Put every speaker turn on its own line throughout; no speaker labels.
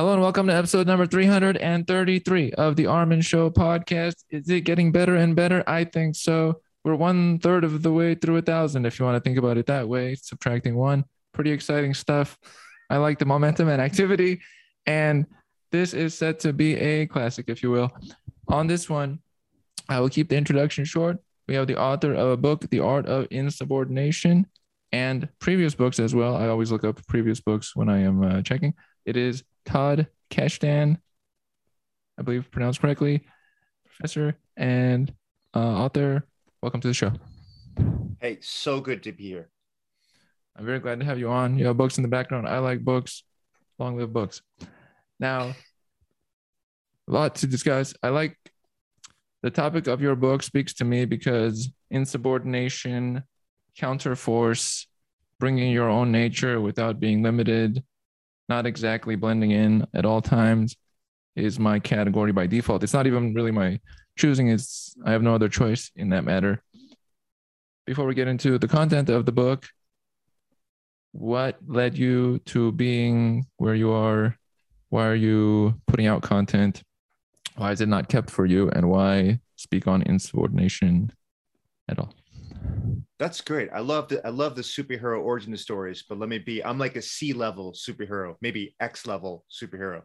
Hello and welcome to episode number 333 of the Armen Show podcast. Is it getting better and better? I think so. We're one third of the way through a thousand, if you want to think about it that way, subtracting one. Pretty exciting stuff. I like the momentum and activity. And this is set to be a classic, if you will. On this one, I will keep the introduction short. We have the author of a book, The Art of Insubordination, and previous books as well. I always look up previous books when I am uh, checking. It is Todd Kashdan, I believe pronounced correctly, professor and uh, author. Welcome to the show.
Hey, so good to be here.
I'm very glad to have you on. You have books in the background. I like books. Long live books. Now, a lot to discuss. I like the topic of your book speaks to me because insubordination, counterforce, bringing your own nature without being limited, not exactly blending in at all times is my category by default. It's not even really my choosing, it's I have no other choice in that matter. Before we get into the content of the book, what led you to being where you are? Why are you putting out content? Why is it not kept for you? And why speak on insubordination at all?
That's great. I love the I love the superhero origin stories, but let me be I'm like a C level superhero, maybe X level superhero.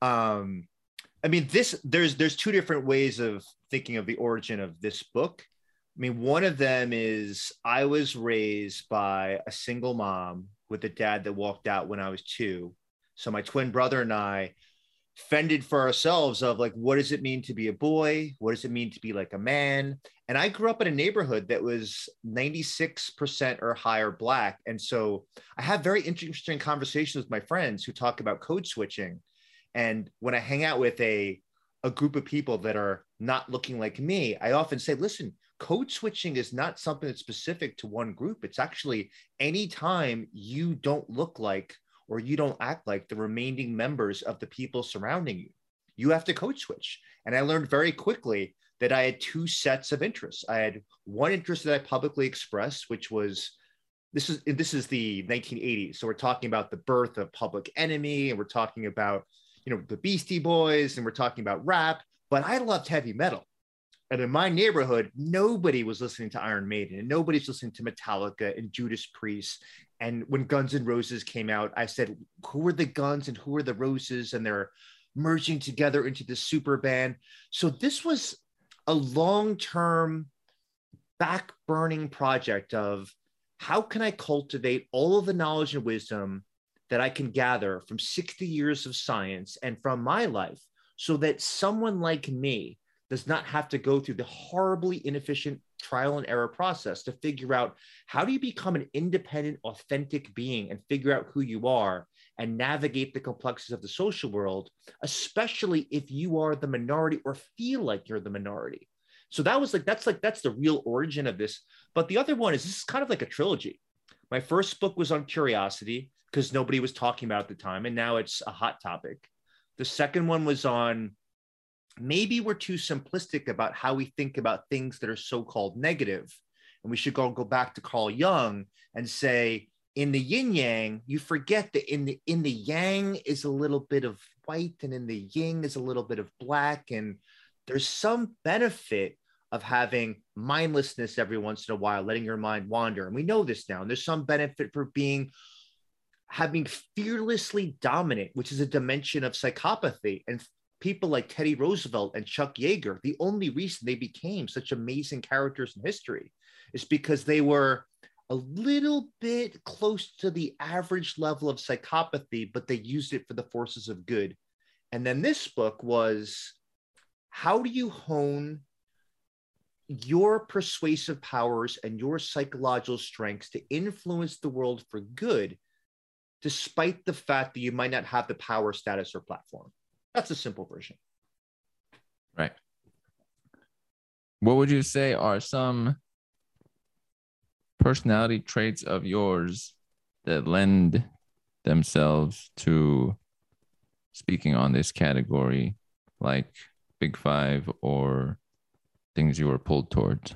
Um I mean this there's there's two different ways of thinking of the origin of this book. I mean one of them is I was raised by a single mom with a dad that walked out when I was 2. So my twin brother and I fended for ourselves of like what does it mean to be a boy? What does it mean to be like a man? And i grew up in a neighborhood that was 96% or higher black. And so i have very interesting conversations with my friends who talk about code switching. And when i hang out with a a group of people that are not looking like me i often say listen code switching is not something that's specific to one group. It's actually anytime you don't look like or you don't act like the remaining members of the people surrounding you. You have to code switch. And I learned very quickly that I had two sets of interests. I had one interest that I publicly expressed, which was this is this is the 1980s. So we're talking about the birth of Public Enemy, and we're talking about you know the Beastie Boys, and we're talking about rap. But I loved heavy metal. And in my neighborhood, nobody was listening to Iron Maiden and nobody's listening to Metallica and Judas Priest. And when Guns N' Roses came out, I said, who are the Guns and who are the Roses? And they're merging together into this super band. So this was a long term back burning project of how can I cultivate all of the knowledge and wisdom that I can gather from 60 years of science and from my life so that someone like me does not have to go through the horribly inefficient trial and error process to figure out how do you become an independent, authentic being and figure out who you are and navigate the complexities of the social world, especially if you are the minority or feel like you're the minority. So that was like, that's like, that's the real origin of this. But the other one is this is kind of like a trilogy. My first book was on curiosity because nobody was talking about at the time, and now it's a hot topic. The second one was on maybe we're too simplistic about how we think about things that are so-called negative. And we should go go back to carl jung and say in the yin yang you forget that in the in the yang is a little bit of white and in the yin is a little bit of black. And there's some benefit of having mindlessness every once in a while letting your mind wander. And we know this now. And there's some benefit for being having fearlessly dominant which is a dimension of psychopathy and people like Teddy Roosevelt and Chuck Yeager, the only reason they became such amazing characters in history is because they were a little bit close to the average level of psychopathy, but they used it for the forces of good. And then this book was how do you hone your persuasive powers and your psychological strengths to influence the world for good, despite the fact that you might not have the power, status, or platform? That's a simple version.
Right. What would you say are some personality traits of yours that lend themselves to speaking on this category, like Big Five or things you were pulled towards?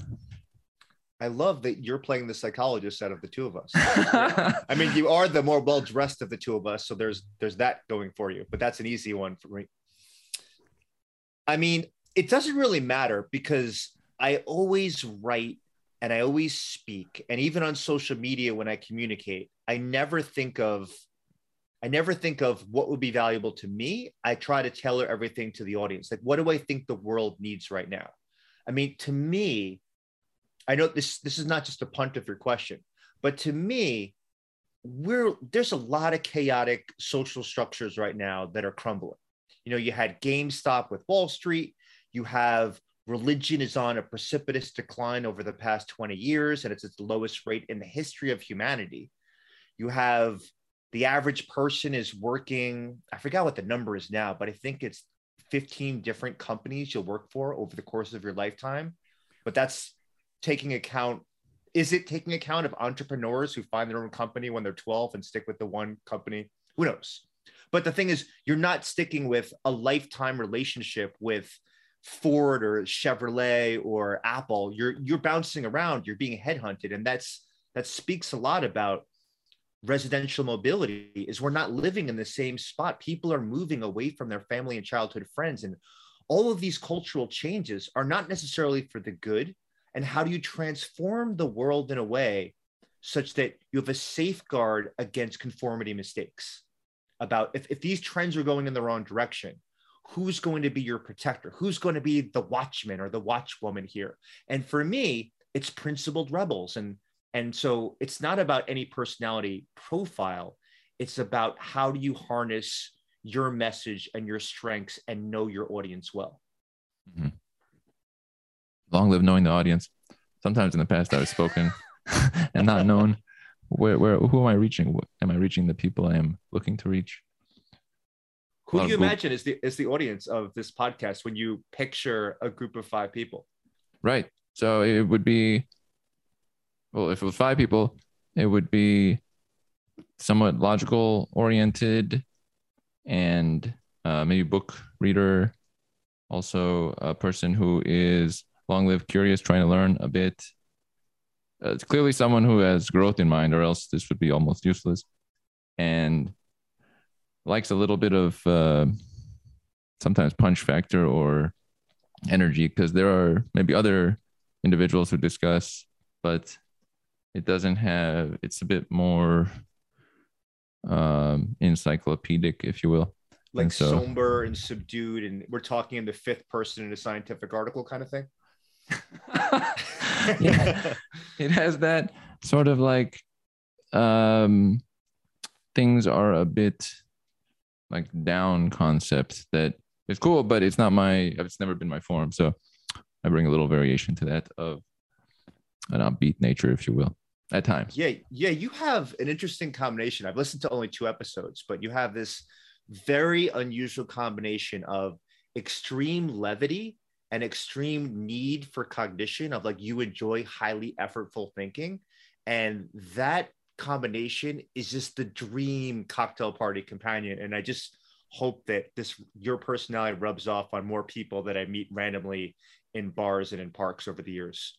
I love that you're playing the psychologist out of the two of us. I mean, you are the more well dressed of the two of us, so there's there's that going for you. But that's an easy one for me. I mean, it doesn't really matter because I always write and I always speak, and even on social media when I communicate, I never think of I never think of what would be valuable to me. I try to tailor everything to the audience. Like, what do I think the world needs right now? I mean, to me, I know this this is not just a punt of your question, but to me, we're there's a lot of chaotic social structures right now that are crumbling. You know, you had GameStop with Wall Street, you have religion is on a precipitous decline over the past 20 years, and it's at its lowest rate in the history of humanity. You have the average person is working, I forgot what the number is now, but I think it's 15 different companies you'll work for over the course of your lifetime. But that's taking account is it taking account of entrepreneurs who find their own company when they're 12 and stick with the one company? Who knows? But the thing is you're not sticking with a lifetime relationship with ford or chevrolet or apple. You're you're bouncing around you're being headhunted and that's that speaks a lot about residential mobility is we're not living in the same spot. People are moving away from their family and childhood friends and all of these cultural changes are not necessarily for the good and how do you transform the world in a way such that you have a safeguard against conformity mistakes? About if, if these trends are going in the wrong direction who's going to be your protector? Who's going to be the watchman or the watchwoman here? And for me it's principled rebels. And and so it's not about any personality profile. It's about how do you harness your message and your strengths and know your audience well.
Mm-hmm long live knowing the audience. Sometimes in the past I was spoken and not known. Where, where, who am I reaching? Am I reaching the people I am looking to reach?
Who do you imagine is the is the audience of this podcast when you picture a group of five people?
Right. So it would be, well, if it was five people, it would be somewhat logical oriented and uh, maybe book reader also a person who is long live curious, trying to learn a bit. Uh, it's clearly someone who has growth in mind, or else this would be almost useless. And likes a little bit of uh, sometimes punch factor or energy because there are maybe other individuals who discuss, but it doesn't have. It's a bit more um, encyclopedic, if you will.
Like and so, somber and subdued, and we're talking in the fifth person in a scientific article kind of thing.
yeah, it has that sort of like um, things are a bit like down concept that is cool, but it's not my. It's never been my form, so I bring a little variation to that of an upbeat nature, if you will, at times.
Yeah, yeah, you have an interesting combination. I've listened to only two episodes, but you have this very unusual combination of extreme levity an extreme need for cognition of like you enjoy highly effortful thinking and that combination is just the dream cocktail party companion and i just hope that this your personality rubs off on more people that i meet randomly in bars and in parks over the years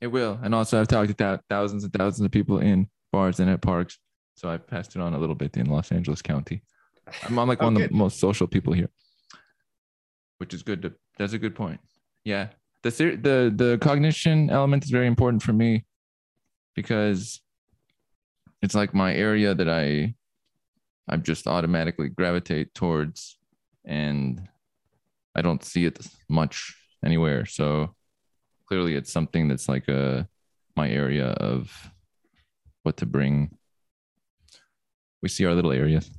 it will and also i've talked to thousands and thousands of people in bars and at parks so i passed it on a little bit in los angeles county i'm on like oh, one good. of the most social people here which is good to that's a good point. Yeah. The the the cognition element is very important for me because it's like my area that I I just automatically gravitate towards and I don't see it much anywhere. So clearly it's something that's like a my area of what to bring. We see our little areas.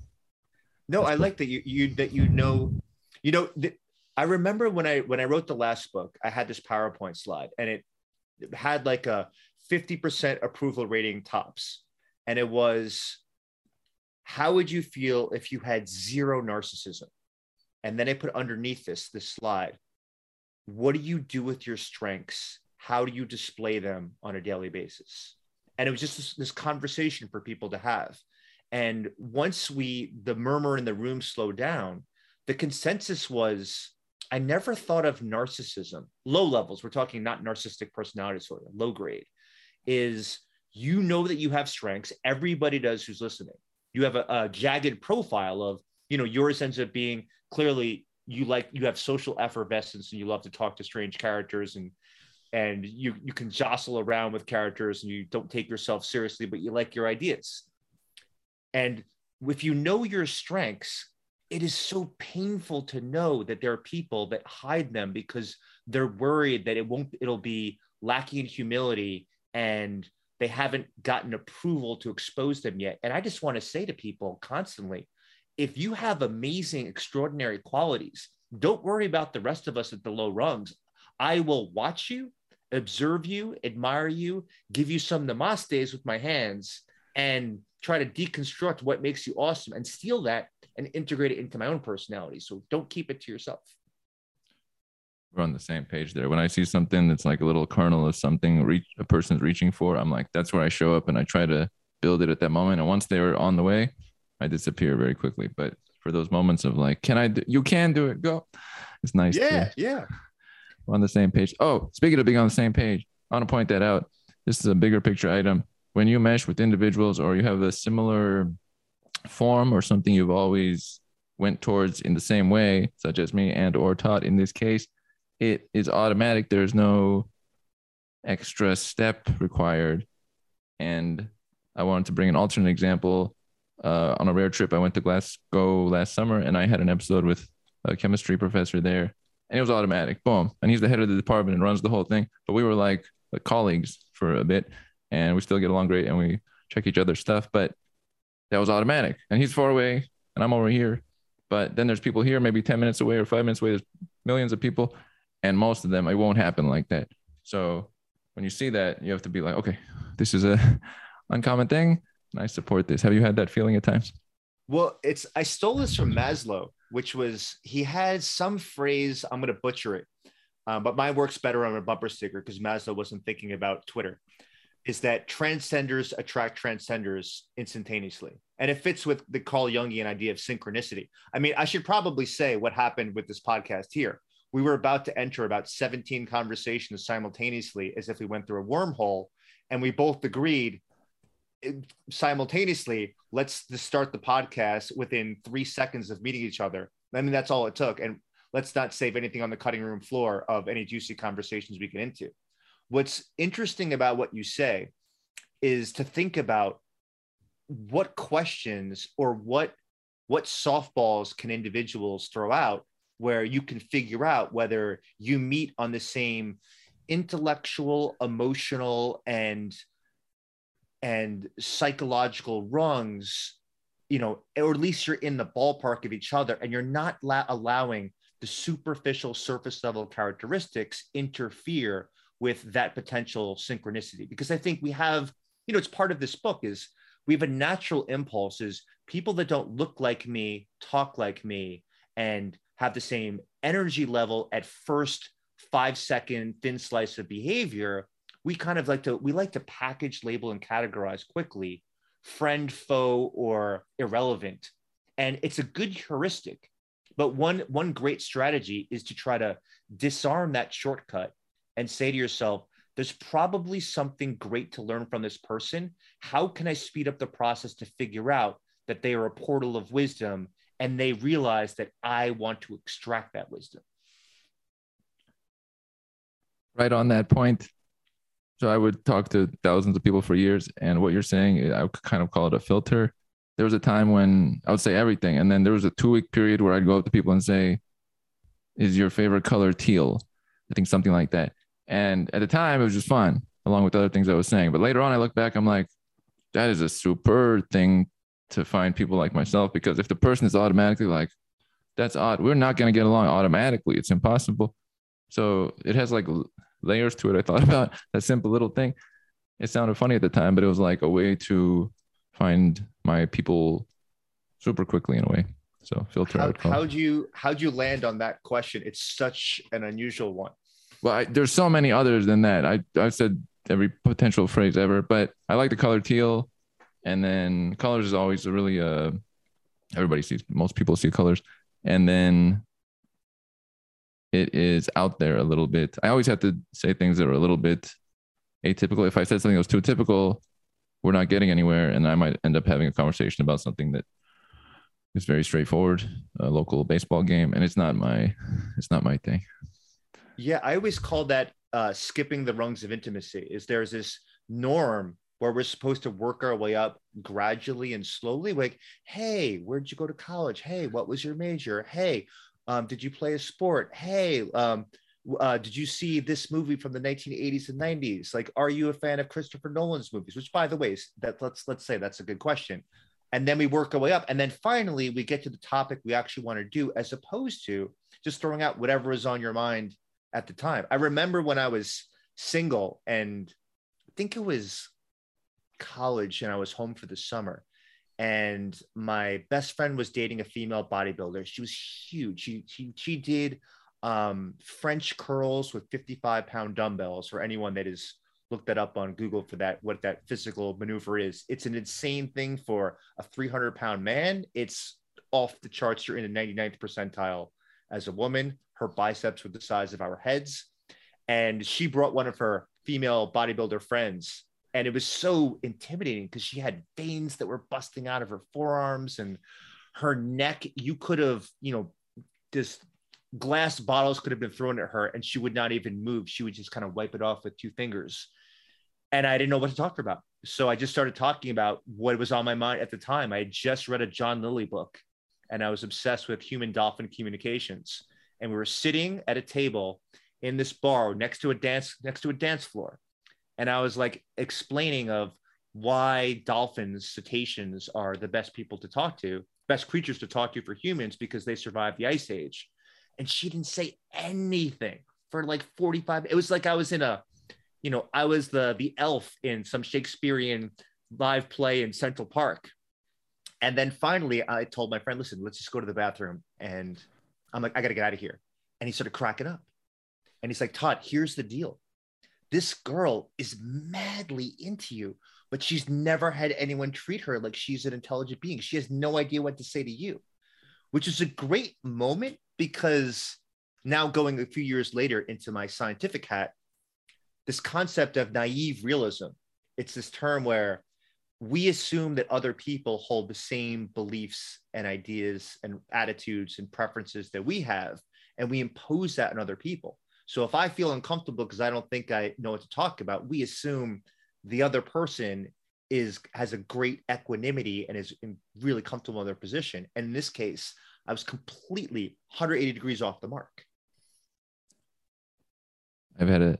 No, that's I cool. like that you you that you know you know th- I remember when I when I wrote the last book, I had this PowerPoint slide and it had like a 50% approval rating tops. And it was how would you feel if you had zero narcissism? And then I put underneath this this slide, what do you do with your strengths? How do you display them on a daily basis? And it was just this, this conversation for people to have. And once we the murmur in the room slowed down, the consensus was I never thought of narcissism, low levels. We're talking not narcissistic personality disorder, low grade. is you know that you have strengths. Everybody does who's listening. You have a, a jagged profile of, you know, yours ends up being clearly you like you have social effervescence and you love to talk to strange characters and and you you can jostle around with characters and you don't take yourself seriously but you like your ideas and if you know your strengths it is so painful to know that there are people that hide them because they're worried that it won't it'll be lacking in humility and they haven't gotten approval to expose them yet. And i just want to say to people constantly if you have amazing extraordinary qualities don't worry about the rest of us at the low rungs. I will watch you observe you admire you give you some namastes with my hands and try to deconstruct what makes you awesome and steal that and integrate it into my own personality. So don't keep it to yourself.
We're on the same page there. When I see something that's like a little kernel of something reach a person's reaching for, I'm like, that's where I show up and I try to build it at that moment. And once they're on the way, I disappear very quickly. But for those moments of like, can I do you can do it, go. It's nice.
Yeah,
to,
yeah.
We're on the same page. Oh, speaking of being on the same page, I want to point that out. This is a bigger picture item when you mesh with individuals or you have a similar form or something you've always went towards in the same way such as me and or Todd in this case it is automatic. There's no extra step required. And i wanted to bring an alternate example. Uh, on a rare trip i went to glasgow last summer and i had an episode with a chemistry professor there. And it was automatic boom. And he's the head of the department and runs the whole thing. But we were like, colleagues for a bit and we still get along great and we check each other's stuff. But that was automatic. And he's far away and I'm over here. But then there's people here, maybe 10 minutes away or five minutes away. There's millions of people. And most of them, it won't happen like that. So when you see that, you have to be like, okay, this is a uncommon thing. And I support this. Have you had that feeling at times?
Well, it's I stole this from Maslow, which was he had some phrase, I'm gonna butcher it. Um, but mine works better on a bumper sticker because Maslow wasn't thinking about Twitter is that transcenders attract transcenders instantaneously. And it fits with the Carl Jungian idea of synchronicity. I mean, I should probably say what happened with this podcast here. We were about to enter about 17 conversations simultaneously as if we went through a wormhole. And we both agreed eh, simultaneously, let's just start the podcast within three seconds of meeting each other. I mean, that's all it took. And let's not save anything on the cutting room floor of any juicy conversations we get into what's interesting about what you say is to think about what questions or what what softballs can individuals throw out where you can figure out whether you meet on the same intellectual emotional and and psychological rungs you know or at least you're in the ballpark of each other and you're not la- allowing the superficial surface level characteristics interfere with that potential synchronicity. Because i think we have you know it's part of this book is we have a natural impulse is people that don't look like me talk like me and have the same energy level at first five second thin slice of behavior we kind of like to we like to package label and categorize quickly friend foe or irrelevant. And it's a good heuristic but one one great strategy is to try to disarm that shortcut and say to yourself, there's probably something great to learn from this person. How can I speed up the process to figure out that they are a portal of wisdom and they realize that I want to extract that wisdom?
Right on that point. So I would talk to thousands of people for years, and what you're saying, I would kind of call it a filter. There was a time when I would say everything, and then there was a two week period where I'd go up to people and say, "Is your favorite color teal?" I think something like that. And at the time, it was just fun, along with other things I was saying. But later on, I look back, I'm like, that is a super thing to find people like myself because if the person is automatically like, that's odd, we're not going to get along automatically. It's impossible. So it has like layers to it. I thought about that simple little thing. It sounded funny at the time, but it was like a way to find my people super quickly in a way. So filter.
How, how'd you how'd you land on that question? It's such an unusual one.
Well, I, there's so many others than that. I I said every potential phrase ever, but I like the color teal, and then colors is always really uh everybody sees most people see colors, and then it is out there a little bit. I always have to say things that are a little bit atypical. If I said something that was too typical, we're not getting anywhere, and I might end up having a conversation about something that is very straightforward, a local baseball game, and it's not my it's not my thing.
Yeah, I always call that uh, skipping the rungs of intimacy. Is there's this norm where we're supposed to work our way up gradually and slowly. Like, hey, where'd you go to college? Hey, what was your major? Hey, um, did you play a sport? Hey, um, uh, did you see this movie from the 1980s and 90s? Like, are you a fan of Christopher Nolan's movies? Which, by the way, that let's let's say that's a good question. And then we work our way up, and then finally we get to the topic we actually want to do, as opposed to just throwing out whatever is on your mind at the time. I remember when I was single, and I think it was college, and I was home for the summer, and my best friend was dating a female bodybuilder. She was huge. She she she did um, French curls with 55 pound dumbbells for anyone that has looked that up on Google for that, what that physical maneuver is. It's an insane thing for a 300 pound man. It's off the charts. You're in the 99th percentile as a woman. Her biceps were the size of our heads. And she brought one of her female bodybuilder friends. And it was so intimidating because she had veins that were busting out of her forearms and her neck. You could have, you know, this glass bottles could have been thrown at her and she would not even move. She would just kind of wipe it off with two fingers. And I didn't know what to talk to her about. So I just started talking about what was on my mind at the time. I had just read a John Lilly book and I was obsessed with human dolphin communications. And we were sitting at a table in this bar next to a dance next to a dance floor. And I was like explaining of why dolphins, cetaceans are the best people to talk to, best creatures to talk to for humans because they survived the ice age and she didn't say anything for like 45 it was like i was in a you know i was the the elf in some shakespearean live play in central park and then finally i told my friend listen let's just go to the bathroom and i'm like i gotta get out of here. And he started cracking up. And he's like todd here's the deal. This girl is madly into you but she's never had anyone treat her like she's an intelligent being. She has no idea what to say to you which is a great moment because now going a few years later into my scientific hat, this concept of naive realism, it's this term where we assume that other people hold the same beliefs and ideas and attitudes and preferences that we have, and we impose that on other people. So if I feel uncomfortable because I don't think I know what to talk about, we assume the other person is has a great equanimity and is really comfortable in their position. And in this case, I was completely 180 degrees off the mark.
I've had a,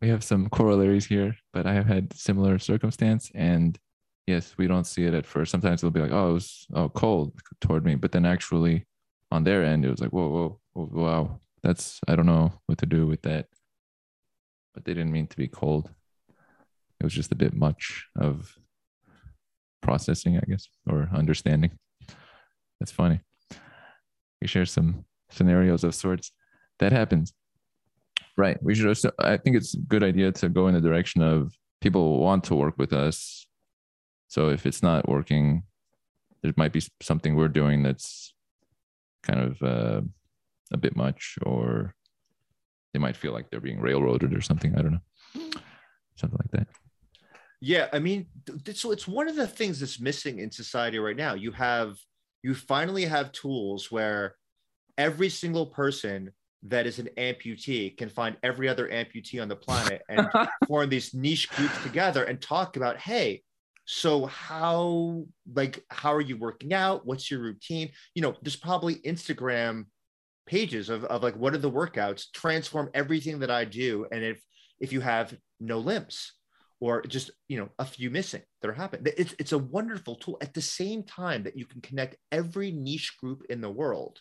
we have some corollaries here, but I have had similar circumstance. And yes, we don't see it at first. Sometimes it'll be like, oh, it was oh, cold toward me. But then actually on their end, it was like, whoa, whoa, whoa, wow. That's, I don't know what to do with that. But they didn't mean to be cold. It was just a bit much of processing, I guess, or understanding. That's funny we share some scenarios of sorts that happens right we should also i think it's a good idea to go in the direction of people want to work with us so if it's not working there might be something we're doing that's kind of uh, a bit much or they might feel like they're being railroaded or something. I don't know. Something like that.
Yeah i mean so it's one of the things that's missing in society right now. You have you finally have tools where every single person that is an amputee can find every other amputee on the planet and form these niche groups together and talk about hey so how like how are you working out? What's your routine? You know there's probably instagram pages of, of like what are the workouts? Transform everything that i do and if if you have no limbs or just you know a few missing that are happening it's, it's a wonderful tool. At the same time that you can connect every niche group in the world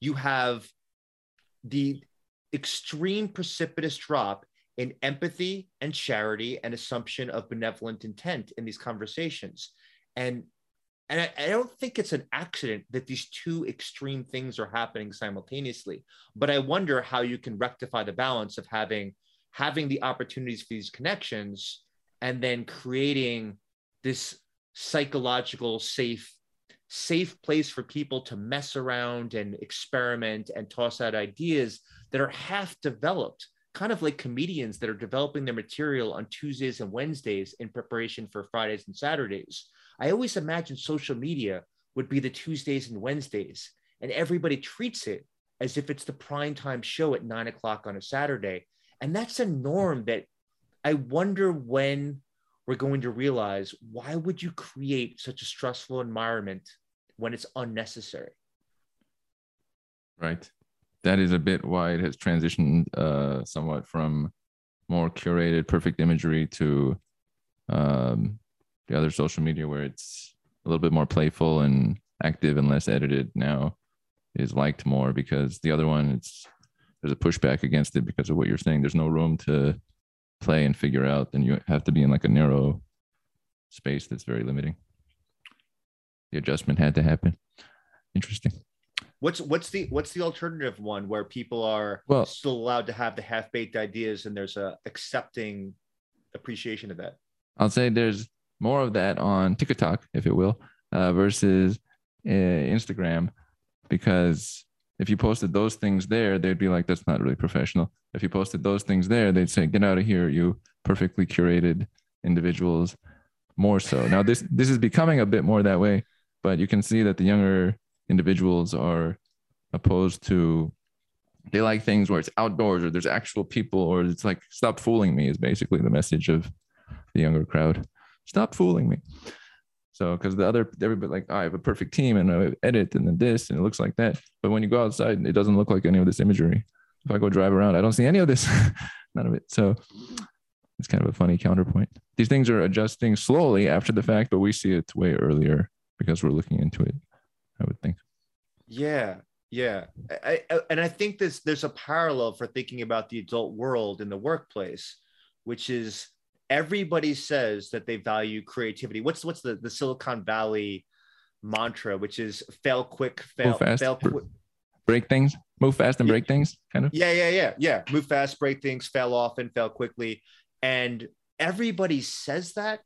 you have the extreme precipitous drop in empathy and charity and assumption of benevolent intent in these conversations. And and I, I, don't think it's an accident that these two extreme things are happening simultaneously but i wonder how you can rectify the balance of having having the opportunities for these connections and then creating this psychological safe safe place for people to mess around and experiment and toss out ideas that are half developed kind of like comedians that are developing their material on Tuesdays and Wednesdays in preparation for Fridays and Saturdays. I always imagined social media would be the Tuesdays and Wednesdays, and everybody treats it as if it's the prime time show at nine o'clock on a Saturday. And that's a norm that I wonder when we're going to realize why would you create such a stressful environment when it's unnecessary?
Right. That is a bit why it has transitioned uh, somewhat from more curated, perfect imagery to um, the other social media where it's a little bit more playful and active and less edited now is liked more because the other one it's there's a pushback against it because of what you're saying. There's no room to play and figure out and you have to be in like a narrow space that's very limiting. The adjustment had to happen. Interesting
what's what's the what's the alternative one where people are
well
still allowed to have the half-baked ideas and there's a accepting appreciation of that
i'll say there's more of that on tiktok if it will uh, versus uh, instagram because if you posted those things there, they'd be like, that's not really professional. If you posted those things there, they'd say, get out of here, you perfectly curated individuals. More so. Now this this is becoming a bit more that way, but you can see that the younger individuals are opposed to they like things where it's outdoors or there's actual people or it's like stop fooling me is basically the message of the younger crowd. Stop fooling me. So because the other everybody like I have a perfect team and I edit and then this and it looks like that. But when you go outside, it doesn't look like any of this imagery. If I go drive around, I don't see any of this, none of it. So it's kind of a funny counterpoint. These things are adjusting slowly after the fact, but we see it way earlier because we're looking into it. I would think.
Yeah, yeah, I, I, and I think this there's a parallel for thinking about the adult world in the workplace, which is everybody says that they value creativity. What's what's the the Silicon Valley mantra, which is fail quick, fail
fast,
fail quick.
break things, move fast and break
yeah.
things, kind of.
Yeah, yeah, yeah, yeah. Move fast, break things, fail often, fail quickly, and everybody says that.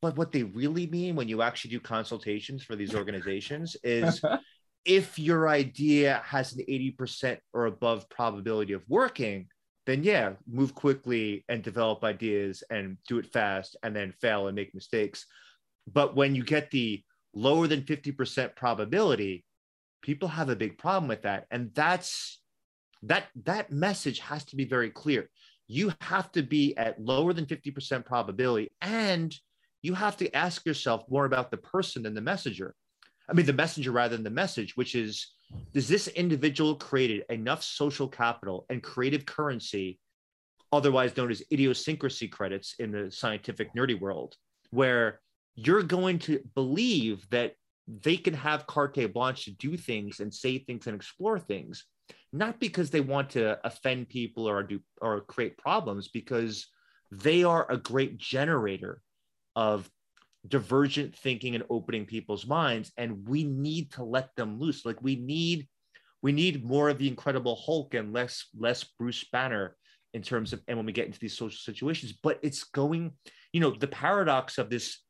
But what they really mean when you actually do consultations for these organizations is if your idea has an 80% or above probability of working, then yeah, move quickly and develop ideas and do it fast and then fail and make mistakes. But when you get the lower than 50% probability, people have a big problem with that. And that's that that message has to be very clear. You have to be at lower than 50% probability and you have to ask yourself more about the person than the messenger. I mean, the messenger rather than the message, which is does this individual created enough social capital and creative currency, otherwise known as idiosyncrasy credits in the scientific nerdy world, where you're going to believe that they can have carte blanche to do things and say things and explore things, not because they want to offend people or do or create problems, because they are a great generator of divergent thinking and opening people's minds and we need to let them loose. Like we need we need more of the incredible hulk and less less bruce banner in terms of and when we get into these social situations. But it's going you know the paradox of this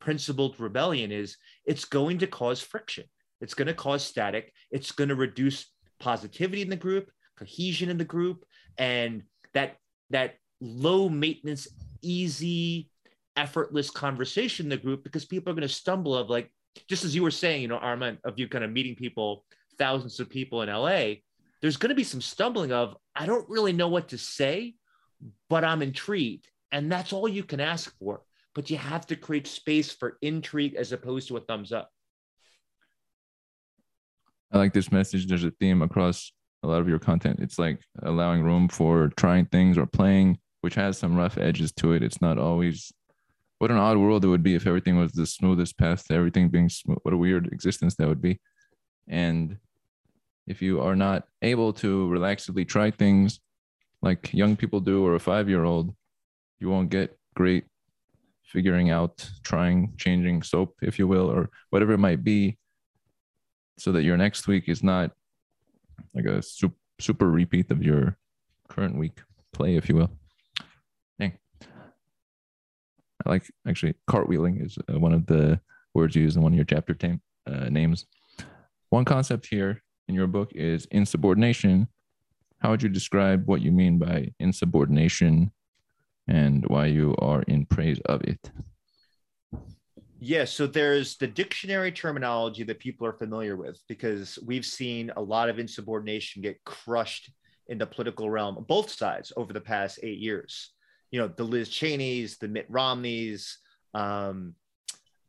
principled rebellion is it's going to cause friction. It's going to cause static. It's going to reduce positivity in the group cohesion in the group and that that low maintenance easy effortless conversation in the group because people are going to stumble of like just as you were saying you know armen of you kind of meeting people thousands of people in la there's going to be some stumbling of i don't really know what to say but i'm intrigued. And that's all you can ask for but you have to create space for intrigue as opposed to a thumbs up.
I like this message. There's a theme across a lot of your content. It's like allowing room for trying things or playing which has some rough edges to it. It's not always what an odd world it would be if everything was the smoothest path to everything being smooth. What a weird existence that would be. And if you are not able to relaxedly try things like young people do or a five year old, you won't get great figuring out, trying, changing soap, if you will, or whatever it might be, so that your next week is not like a super, super repeat of your current week play, if you will. I like actually cartwheeling is uh, one of the words used in one of your chapter tam- uh, names. One concept here in your book is insubordination, how would you describe what you mean by insubordination and why you are in praise of it?
Yeah, so there's the dictionary terminology that people are familiar with because we've seen a lot of insubordination get crushed in the political realm, both sides over the past eight years. You know, the Liz Cheneys, the Mitt Romneys. Um,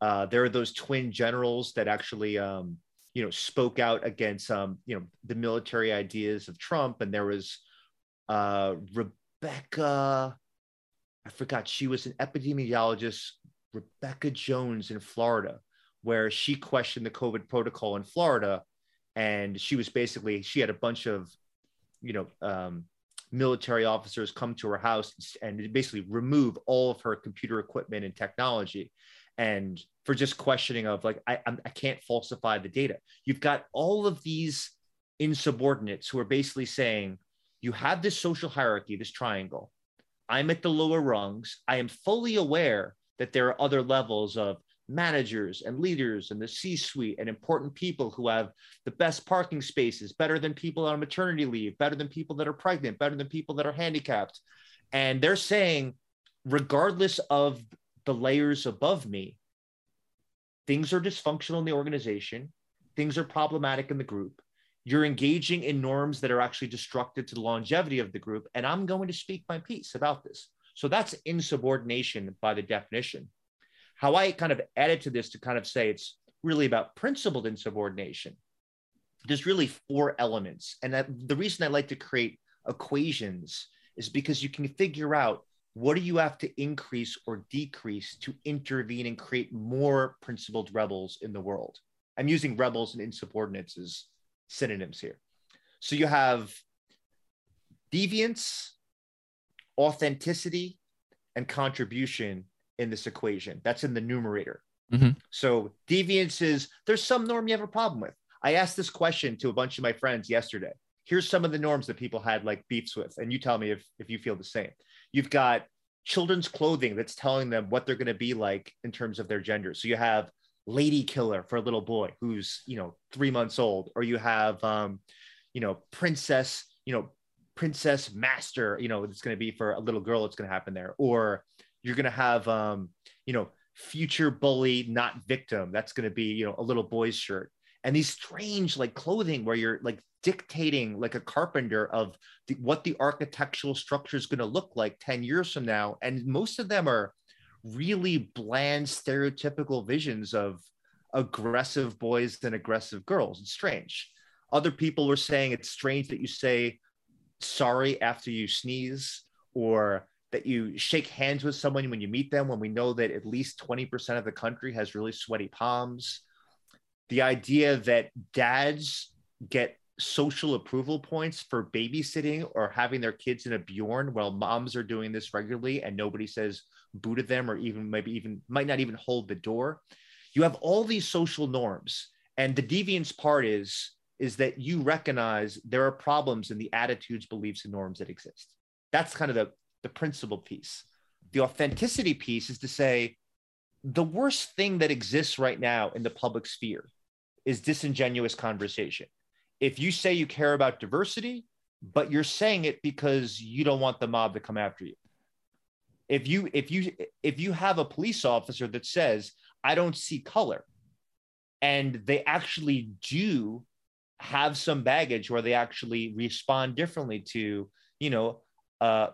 uh, there are those twin generals that actually, um, you know, spoke out against, um, you know, the military ideas of Trump. And there was uh, Rebekah, I forgot, she was an epidemiologist Rebekah Jones in Florida, where she questioned the COVID protocol in Florida. And she was basically, she had a bunch of, you know, um, military officers come to her house and basically remove all of her computer equipment and technology. And for just questioning of like, I, I can't falsify the data. You've got all of these insubordinates who are basically saying, you have this social hierarchy, this triangle. I'm at the lower rungs. I am fully aware that there are other levels of managers and leaders and the C suite and important people who have the best parking spaces, better than people on maternity leave, better than people that are pregnant, better than people that are handicapped. And they're saying, regardless of the layers above me, things are dysfunctional in the organization, things are problematic in the group. You're engaging in norms that are actually destructive to the longevity of the group. And I'm going to speak my piece about this. So that's insubordination by the definition. How I kind of added to this to kind of say it's really about principled insubordination. There's really four elements. And that, the reason I like to create equations is because you can figure out what do you have to increase or decrease to intervene and create more principled rebels in the world. I'm using rebels and insubordinates as synonyms here. So you have deviance, authenticity and contribution in this equation. That's in the numerator. Mm-hmm. So deviance is there's some norm you have a problem with. I asked this question to a bunch of my friends yesterday. Here's some of the norms that people had like beefs with, and you tell me if, if you feel the same. You've got children's clothing that's telling them what they're going to be like in terms of their gender. So you have lady killer for a little boy who's you know three months old, or you have um, you know princess, you know princess master you know it's going to be for a little girl it's going to happen there or you're going to have um you know future bully not victim. That's going to be you know a little boy's shirt. And these strange like clothing where you're like dictating like a carpenter of the, what the architectural structure is going to look like 10 years from now. And most of them are really bland stereotypical visions of aggressive boys and aggressive girls. It's strange. Other people were saying it's strange that you say sorry after you sneeze or that you shake hands with someone when you meet them when we know that at least 20% of the country has really sweaty palms. The idea that dads get social approval points for babysitting or having their kids in a bjorn while moms are doing this regularly and nobody says boo to them or even maybe even might not even hold the door. You have all these social norms. And the deviance part is is that you recognize there are problems in the attitudes, beliefs, and norms that exist. That's kind of the, the principle piece. The authenticity piece is to say the worst thing that exists right now in the public sphere is disingenuous conversation. If you say you care about diversity, but you're saying it because you don't want the mob to come after you. If you if you if you have a police officer that says I don't see color and they actually do have some baggage where they actually respond differently to, you know, uh,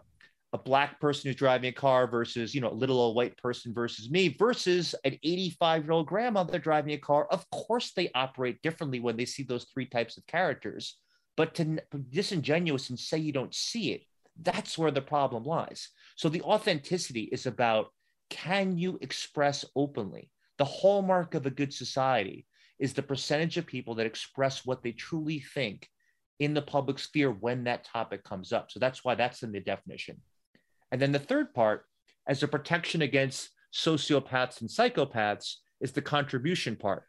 a black person who's driving a car versus, you know, a little old white person versus me versus an 85 year old grandmother driving a car. Of course, they operate differently when they see those three types of characters. But to disingenuous and say you don't see it, that's where the problem lies. So the authenticity is about can you express openly? The hallmark of a good society is the percentage of people that express what they truly think in the public sphere when that topic comes up. So that's why that's in the definition. And then the third part, as a protection against sociopaths and psychopaths, is the contribution part.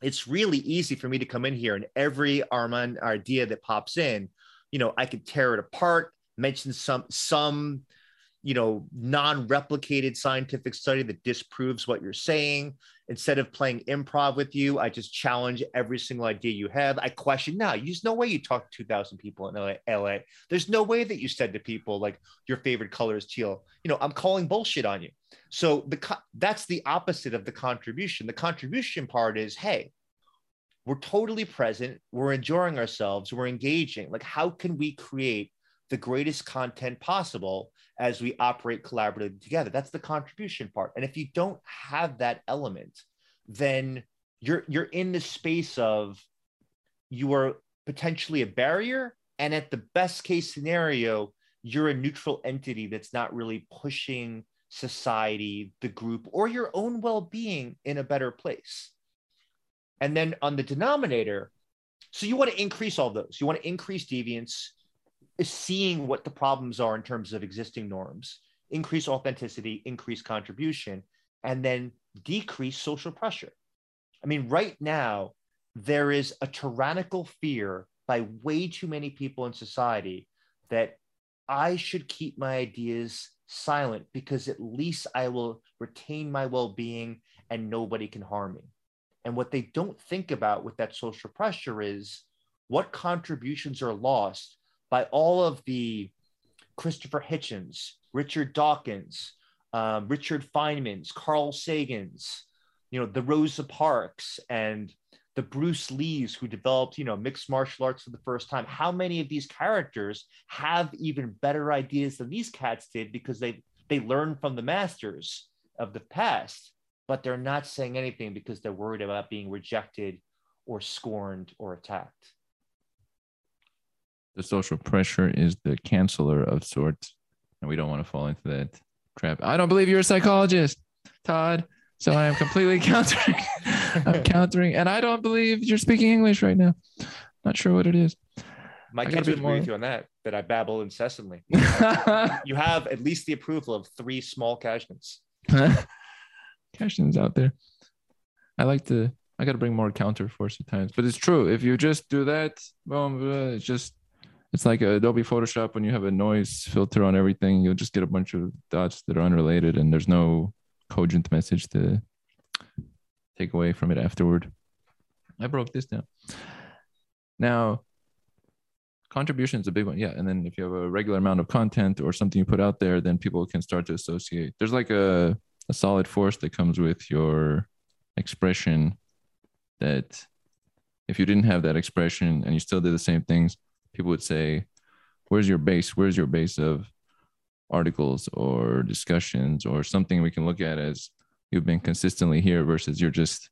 It's really easy for me to come in here and every Armen idea that pops in, you know, I could tear it apart, mention some some you know non-replicated scientific study that disproves what you're saying. Instead of playing improv with you i just challenge every single idea you have. I question now there's no way you talk to 2000 people in LA there's no way that you said to people like your favorite color is teal. You know i'm calling bullshit on you. So the that's the opposite of the contribution. The contribution part is hey we're totally present. We're enjoying ourselves. We're engaging. Like how can we create the greatest content possible as we operate collaboratively together. That's the contribution part. And if you don't have that element, then you're you're in the space of you are potentially a barrier and at the best case scenario you're a neutral entity that's not really pushing society the group or your own well-being in a better place and then on the denominator so you want to increase all those you want to increase deviance seeing what the problems are in terms of existing norms, increase authenticity, increase contribution, and then decrease social pressure. I mean, right now, there is a tyrannical fear by way too many people in society that I should keep my ideas silent because at least I will retain my well being and nobody can harm me. And what they don't think about with that social pressure is what contributions are lost by all of the Christopher Hitchens, Richard Dawkins, um, Richard Feynman's, Carl Sagan's, you know, the Rosa Parks and the Bruce Lees who developed, you know, mixed martial arts for the first time. How many of these characters have even better ideas than these cats did because they they learned from the masters of the past, but they're not saying anything because they're worried about being rejected or scorned or attacked
the social pressure is the canceller of sorts, and we don't want to fall into that trap. I don't believe you're a psychologist, Todd. So I am completely countering. I'm countering, and I don't believe you're speaking English right now. Not sure what it is.
My kids would agree with you on that. That I babble incessantly. you have at least the approval of three small Kashdans.
Kashdans out there. I like to. I got to bring more counterforce at times, but it's true. If you just do that, boom, it's just it's like Adobe Photoshop when you have a noise filter on everything, you'll just get a bunch of dots that are unrelated and there's no cogent message to take away from it afterward. I broke this down. Now, contribution is a big one. Yeah. And then if you have a regular amount of content or something you put out there, then people can start to associate. There's like a, a solid force that comes with your expression that if you didn't have that expression and you still did the same things, people would say, Where's your base? Where's your base of articles or discussions or something we can look at as you've been consistently here versus you're just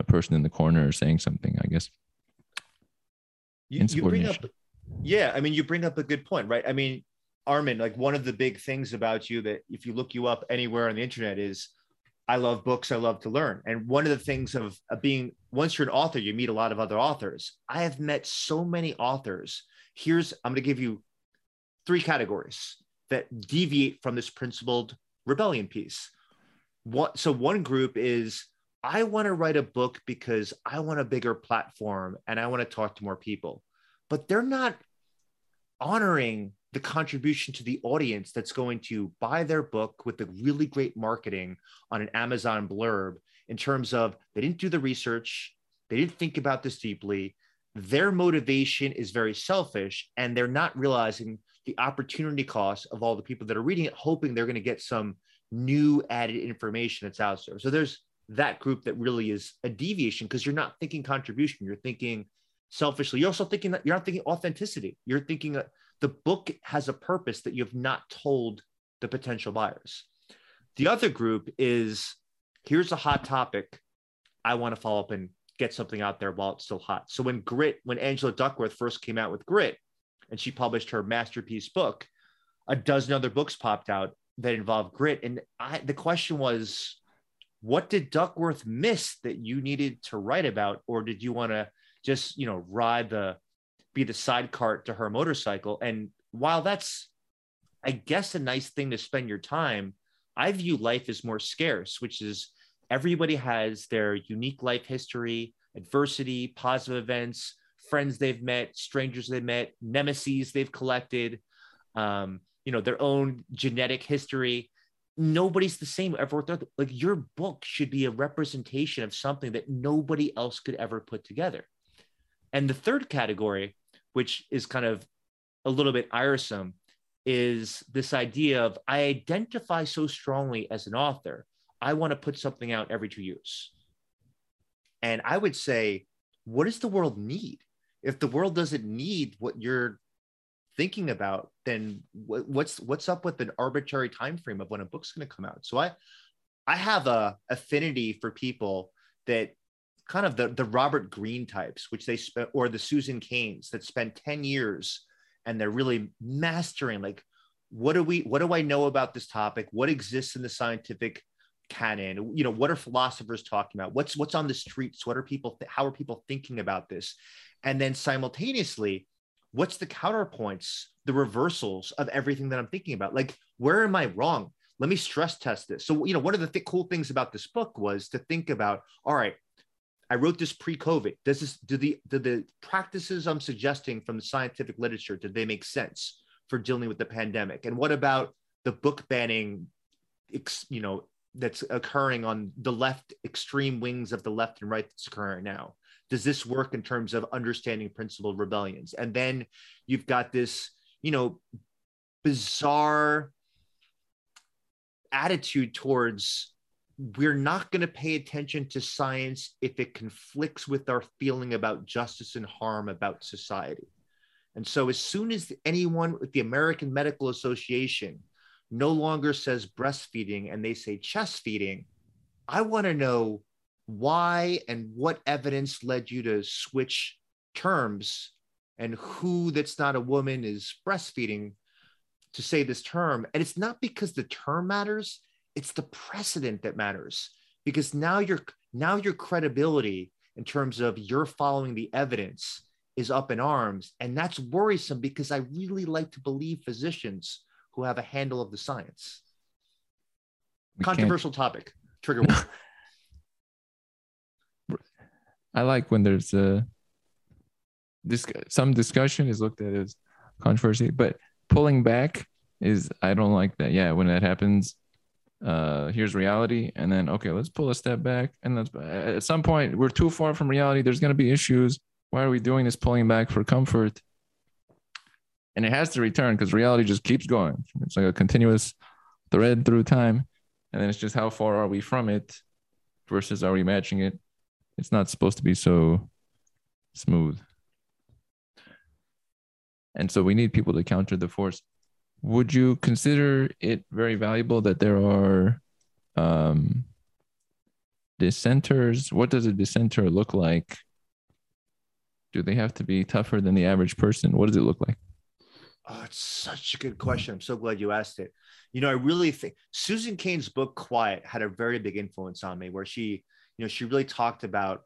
a person in the corner saying something, I guess.
You, you bring up, yeah, I mean, you bring up a good point, right? I mean, Armen, like one of the big things about you that if you look you up anywhere on the internet is I love books. I love to learn. And one of the things of, of, being, once you're an author, you meet a lot of other authors. I have met so many authors here's i'm going to give you three categories that deviate from this principled rebellion piece. What so one group is i want to write a book because i want a bigger platform and i want to talk to more people but they're not honoring the contribution to the audience that's going to buy their book with the really great marketing on an amazon blurb in terms of they didn't do the research they didn't think about this deeply their motivation is very selfish and they're not realizing the opportunity cost of all the people that are reading it, hoping they're going to get some new added information that's out there. So there's that group that really is a deviation because you're not thinking contribution, you're thinking selfishly. You're also thinking that you're not thinking authenticity. You're thinking that the book has a purpose that you have not told the potential buyers. The other group is here's a hot topic. I want to follow up and get something out there while it's still hot. So when Grit, when Angela Duckworth first came out with Grit and she published her masterpiece book, a dozen other books popped out that involved grit. And I, the question was, what did Duckworth miss that you needed to write about? Or did you want to just, you know, ride the, be the side cart to her motorcycle? And while that's, I guess, a nice thing to spend your time, I view life as more scarce, which is everybody has their unique life history, adversity, positive events, friends they've met, strangers they've met, nemesis they've collected, um, you know their own genetic history. Nobody's the same ever like your book should be a representation of something that nobody else could ever put together. And the third category which is kind of a little bit irisome is this idea of i identify so strongly as an author i want to put something out every two years. And i would say what does the world need? If the world doesn't need what you're thinking about then what's what's up with an arbitrary time frame of when a book's going to come out? So i i have a affinity for people that kind of the the robert greene types which they spent or the susan cains that spend 10 years and they're really mastering like what do we what do i know about this topic? What exists in the scientific canon you know what are philosophers talking about what's what's on the streets what are people th- how are people thinking about this and then simultaneously what's the counterpoints, the reversals of everything that I'm thinking about? Like, where am I wrong? Let me stress test this. So, you know, one of the th- cool things about this book was to think about, all right, I wrote this pre-COVID. Does this do the do the practices I'm suggesting from the scientific literature, did they make sense for dealing with the pandemic? And what about the book banning, you know, that's occurring on the left extreme wings of the left and right that's occurring now? does this work in terms of understanding principled rebellions and then you've got this you know bizarre attitude towards we're not going to pay attention to science if it conflicts with our feeling about justice and harm about society and so as soon as anyone with the american medical association no longer says breastfeeding and they say chest feeding i want to know why and what evidence led you to switch terms and who that's not a woman is breastfeeding to say this term. And it's not because the term matters it's the precedent that matters because now your now your credibility in terms of you're following the evidence is up in arms. And that's worrisome because i really like to believe physicians who have a handle of the science we controversial can't... topic trigger warning
I like when there's a this some discussion is looked at as controversy, but pulling back is I don't like that. Yeah, when that happens, uh, here's reality, and then okay, let's pull a step back, and let's at some point we're too far from reality. There's gonna be issues. Why are we doing this pulling back for comfort? And it has to return because reality just keeps going. It's like a continuous thread through time, and then it's just how far are we from it versus are we matching it it's not supposed to be so smooth. And so we need people to counter the force. Would you consider it very valuable that there are um, dissenters? What does a dissenter look like? Do they have to be tougher than the average person? What does it look like?
Oh, it's such a good question. I'm so glad you asked it. You know, I really think Susan Cain's book Quiet had a very big influence on me, where she you know, she really talked about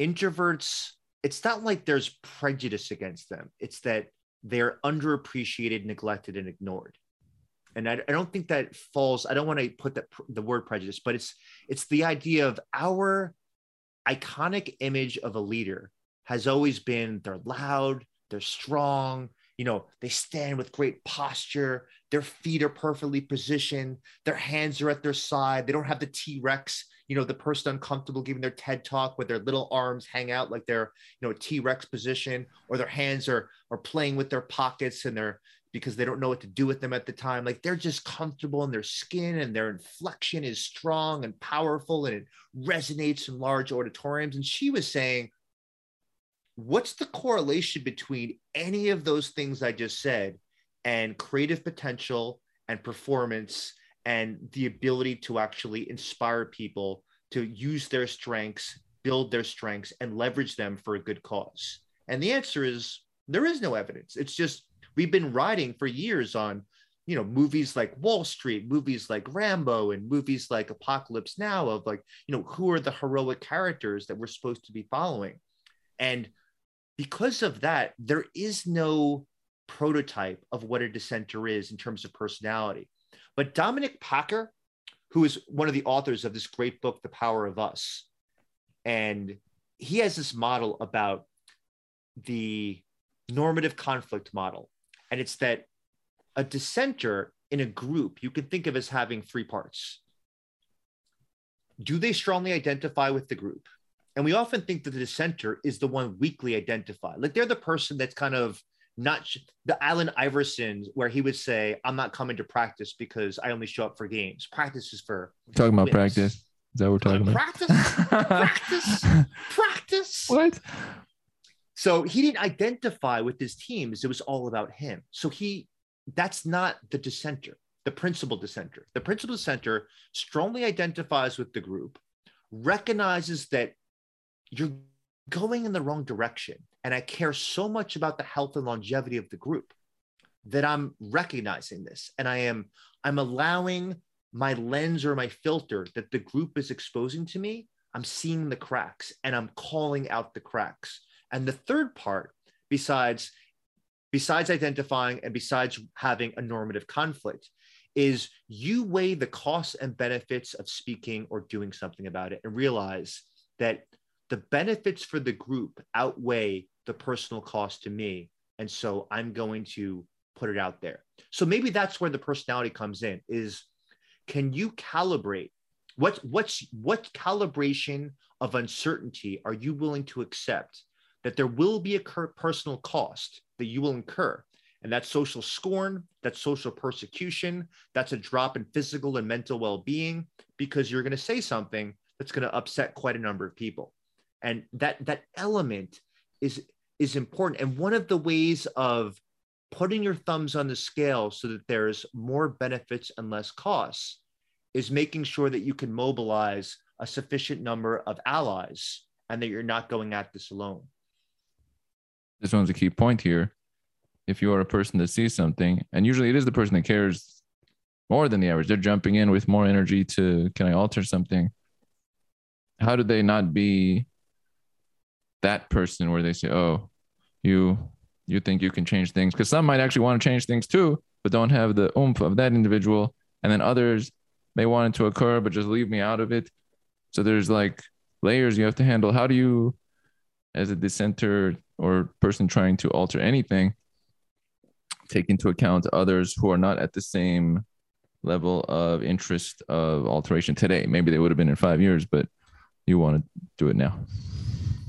introverts. It's not like there's prejudice against them. It's that they're underappreciated, neglected, and ignored. And I, I don't think that falls. I don't want to put that the word prejudice, but it's it's the idea of our iconic image of a leader has always been they're loud, they're strong, you know, they stand with great posture, their feet are perfectly positioned, their hands are at their side, they don't have the T Rex you know the person uncomfortable giving their ted talk with their little arms hang out like they're you know t-rex position or their hands are are playing with their pockets and they're because they don't know what to do with them at the time. Like they're just comfortable in their skin and their inflection is strong and powerful and it resonates in large auditoriums. And she was saying what's the correlation between any of those things i just said and creative potential and performance and the ability to actually inspire people to use their strengths, build their strengths, and leverage them for a good cause? And the answer is there is no evidence. It's just we've been riding for years on, you know, movies like Wall Street, movies like Rambo, and movies like Apocalypse Now of like, you know, who are the heroic characters that we're supposed to be following? And because of that, there is no prototype of what a dissenter is in terms of personality. But Dominic Packer, who is one of the authors of this great book, The Power of Us, and he has this model about the normative conflict model. And it's that a dissenter in a group you can think of as having three parts. Do they strongly identify with the group? And we often think that the dissenter is the one weakly identified. Like they're the person that's kind of not sh- the Allen Iverson, where he would say, I'm not coming to practice because I only show up for games. Practice is for
Talking about
wins."
practice. Is that what we're talking about?
Practice, practice, practice.
What?
So he didn't identify with his teams. It was all about him. So he, that's not the dissenter, the principal dissenter. The principal dissenter strongly identifies with the group, recognizes that you're going in the wrong direction. And I care so much about the health and longevity of the group that I'm recognizing this and I am, I'm allowing my lens or my filter that the group is exposing to me. I'm seeing the cracks and I'm calling out the cracks. And the third part, besides besides identifying and besides having a normative conflict, is you weigh the costs and benefits of speaking or doing something about it and realize that the benefits for the group outweigh the personal cost to me. And so I'm going to put it out there. So maybe that's where the personality comes in is can you calibrate what what's what calibration of uncertainty are you willing to accept that there will be a personal cost that you will incur and that's social scorn that's social persecution that's a drop in physical and mental well-being because you're going to say something that's going to upset quite a number of people and that that element is is important and one of the ways of putting your thumbs on the scale so that there's more benefits and less costs is making sure that you can mobilize a sufficient number of allies and that you're not going at this alone
This one's a key point here. If you are a person that sees something, and usually it is the person that cares more than the average, they're jumping in with more energy to can I alter something? How do they not be that person where they say, Oh, you you think you can change things? Because some might actually want to change things too, but don't have the oomph of that individual. And then others may want it to occur, but just leave me out of it. So there's like layers you have to handle. How do you, as a dissenter or person trying to alter anything, take into account others who are not at the same level of interest of alteration today? Maybe they would have been in five years, but you want to do it now.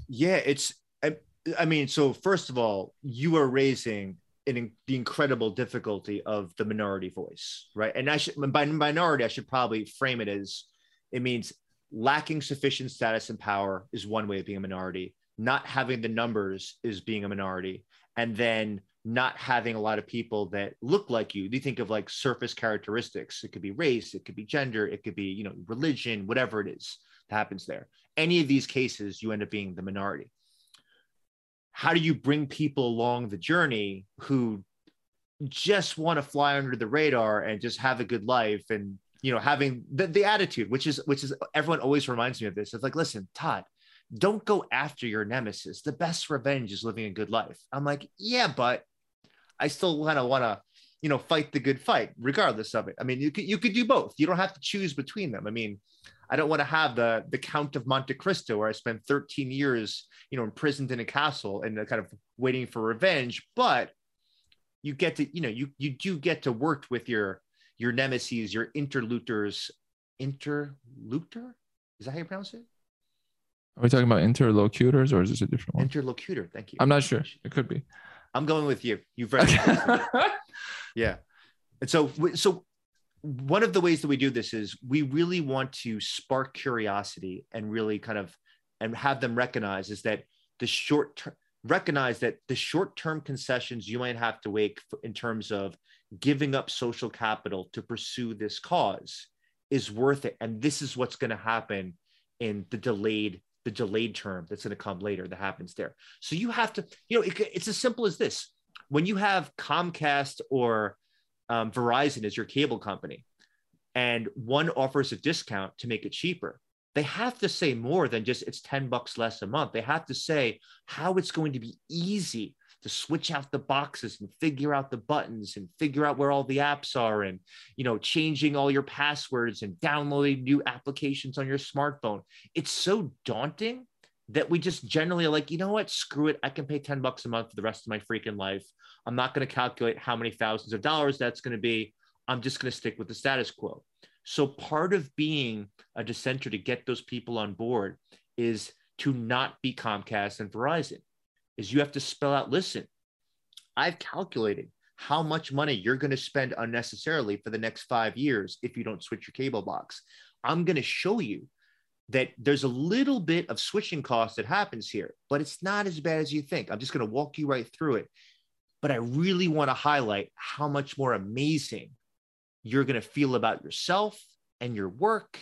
Yeah it's I, I mean so first of all you are raising in the incredible difficulty of the minority voice right? And i should by minority i should probably frame it as it means lacking sufficient status and power is one way of being a minority. Not having the numbers is being a minority. And then not having a lot of people that look like you. You think of like surface characteristics? It could be race it could be gender it could be you know religion whatever it is that happens there any of these cases you end up being the minority. How do you bring people along the journey who just want to fly under the radar and just have a good life and you know having the, the attitude which is which is everyone always reminds me of this it's like listen todd don't go after your nemesis. The best revenge is living a good life. I'm like yeah but i still kind of want to you know fight the good fight regardless of it. I mean you could you could do both. You don't have to choose between them. I mean I don't want to have the the Count of Monte Cristo where I spent 13 years, you know, imprisoned in a castle and uh, kind of waiting for revenge. But you get to, you know, you you do get to work with your your nemesis, your interlocutors. Interlocutor? Is that how you pronounce it?
Are we talking about interlocutors or is this a different one?
Interlocutor. Thank you.
I'm not sure. It could be.
I'm going with you. You've read it. Yeah. And so, so one of the ways that we do this is we really want to spark curiosity and really kind of and have them recognize is that the short term recognize that the short term concessions you might have to make in terms of giving up social capital to pursue this cause is worth it. And this is what's going to happen in the delayed the delayed term that's going to come later that happens there. So you have to you know it, it's as simple as this. When you have comcast or um, Verizon is your cable company, and one offers a discount to make it cheaper. They have to say more than just it's 10 bucks less a month. They have to say how it's going to be easy to switch out the boxes and figure out the buttons and figure out where all the apps are and you know changing all your passwords and downloading new applications on your smartphone. It's so daunting
that we just generally are like, you know what, screw it. I can pay 10 bucks a month for the rest of my freaking life. I'm not going to calculate how many thousands of dollars that's going to be. I'm just going to stick with the status quo. So part of being a dissenter to get those people on board is to not be Comcast and Verizon. Is you have to spell out, listen, I've calculated how much money you're going to spend unnecessarily for the next five years if you don't switch your cable box. I'm going to show you that there's a little bit of switching cost that happens here, but it's not as bad as you think. I'm just going to walk you right through it. But I really want to highlight how much more amazing you're going to feel about yourself and your work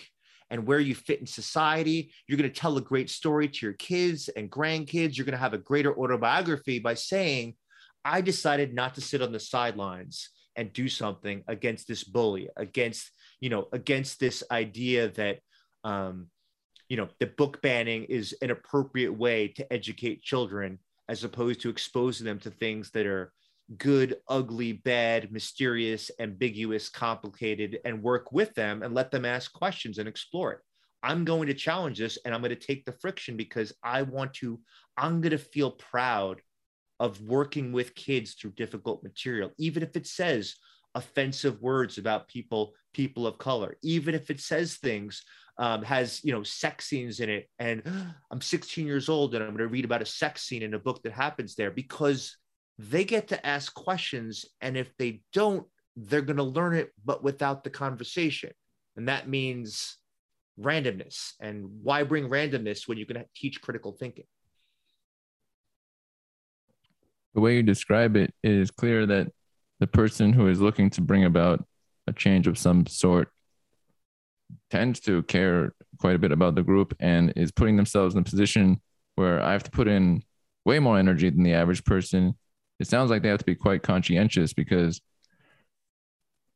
and where you fit in society. You're going to tell a great story to your kids and grandkids. You're going to have a greater autobiography by saying, I decided not to sit on the sidelines and do something against this bully, against, you know, against this idea that, um, you know, the book banning is an appropriate way to educate children as opposed to exposing them to things that are good, ugly, bad, mysterious, ambiguous, complicated, and work with them and let them ask questions and explore it. I'm going to challenge this and I'm going to take the friction because I want to, I'm going to feel proud of working with kids through difficult material, even if it says offensive words about people, people of color, even if it says things um, has you know sex scenes in it. And i'm 16 years old and i'm going to read about a sex scene in a book that happens there because they get to ask questions. And if they don't they're going to learn it but without the conversation. And that means randomness. And why bring randomness when you can teach critical thinking?
The way you describe it, it is clear that the person who is looking to bring about a change of some sort tends to care quite a bit about the group and is putting themselves in a position where I have to put in way more energy than the average person. It sounds like they have to be quite conscientious because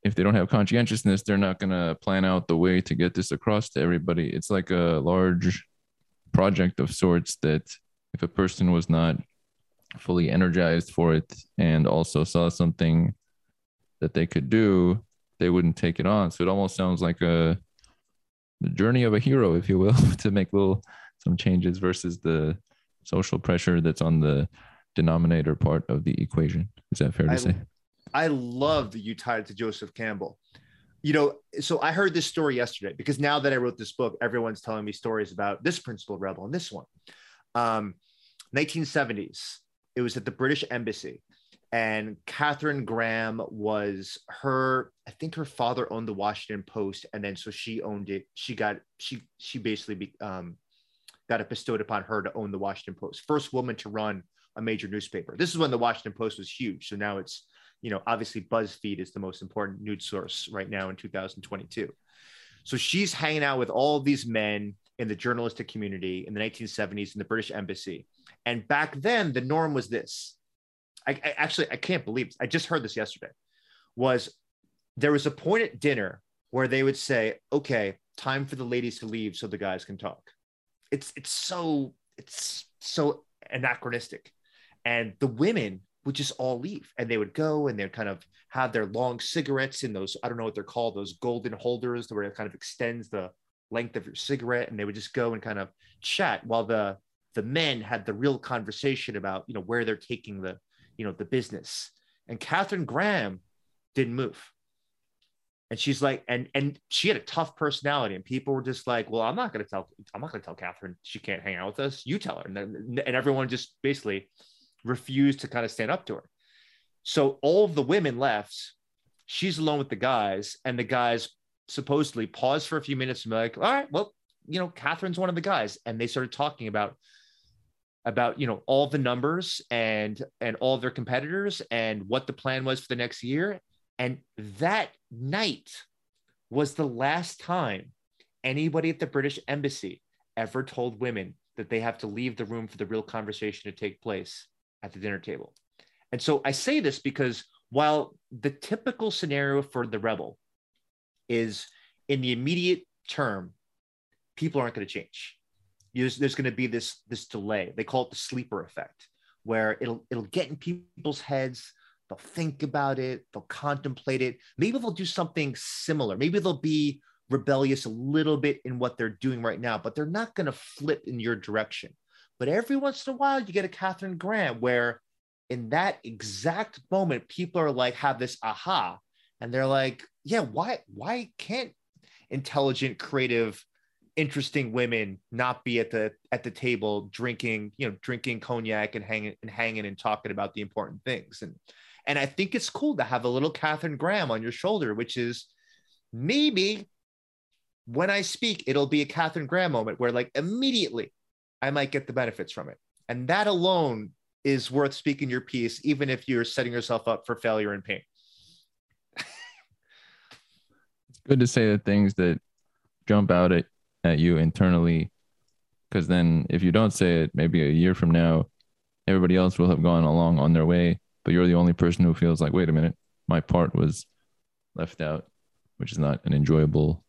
if they don't have conscientiousness, they're not going to plan out the way to get this across to everybody. It's like a large project of sorts that if a person was not fully energized for it and also saw something that they could do, they wouldn't take it on. So it almost sounds like a the journey of a hero, if you will, to make little some changes versus the social pressure that's on the denominator part of the equation. Is that fair to
I,
say?
I love that you tied it to Joseph Campbell. You know, so I heard this story yesterday because now that I wrote this book, everyone's telling me stories about this principal rebel and this one. Um, 1970s, it was at the British Embassy and Katharine Graham was her i think her father owned the washington post and then so she owned it. She got she she basically be, um, got it bestowed upon her to own the washington post first woman to run a major newspaper. This is when the washington post was huge. So now it's you know obviously buzzfeed is the most important news source right now in 2022 so she's hanging out with all these men in the journalistic community in the 1970s in the british embassy. And back then the norm was this I, I actually I can't believe I just heard this yesterday. Was there was a point at dinner where they would say, "Okay, time for the ladies to leave so the guys can talk." It's it's so it's so anachronistic, and the women would just all leave and they would go and they'd kind of have their long cigarettes in those i don't know what they're called those golden holders where it kind of extends the length of your cigarette and they would just go and kind of chat while the the men had the real conversation about you know where they're taking the you know the business. And katharine graham didn't move. And she's like and and she had a tough personality. And people were just like well i'm not going to tell i'm not going to tell katharine she can't hang out with us. You tell her. And then and everyone just basically refused to kind of stand up to her. So all of the women left. She's alone with the guys. And the guys supposedly paused for a few minutes and be like all right well you know katharine's one of the guys. And they started talking about about you know all the numbers and and all their competitors and what the plan was for the next year. And that night was the last time anybody at the british embassy ever told women that they have to leave the room for the real conversation to take place at the dinner table. And so i say this because while the typical scenario for the rebel is in the immediate term people aren't going to change there's, there's going to be this this delay. They call it the sleeper effect, where it'll it'll get in people's heads. They'll think about it. They'll contemplate it. Maybe they'll do something similar. Maybe they'll be rebellious a little bit in what they're doing right now, but they're not going to flip in your direction. But every once in a while, you get a Katharine Graham where in that exact moment, people are like, have this aha. And they're like, yeah, why, why can't intelligent, creative, interesting women not be at the at the table drinking, you know, drinking cognac and hanging and hanging and talking about the important things? And and I think it's cool to have a little Katharine Graham on your shoulder, which is maybe when I speak, it'll be a Katharine Graham moment where like immediately I might get the benefits from it. And that alone is worth speaking your piece, even if you're setting yourself up for failure and pain.
it's good to say the things that jump out at, at you internally. Because then if you don't say it, maybe a year from now, everybody else will have gone along on their way, but you're the only person who feels like, wait a minute, my part was left out, which is not an enjoyable.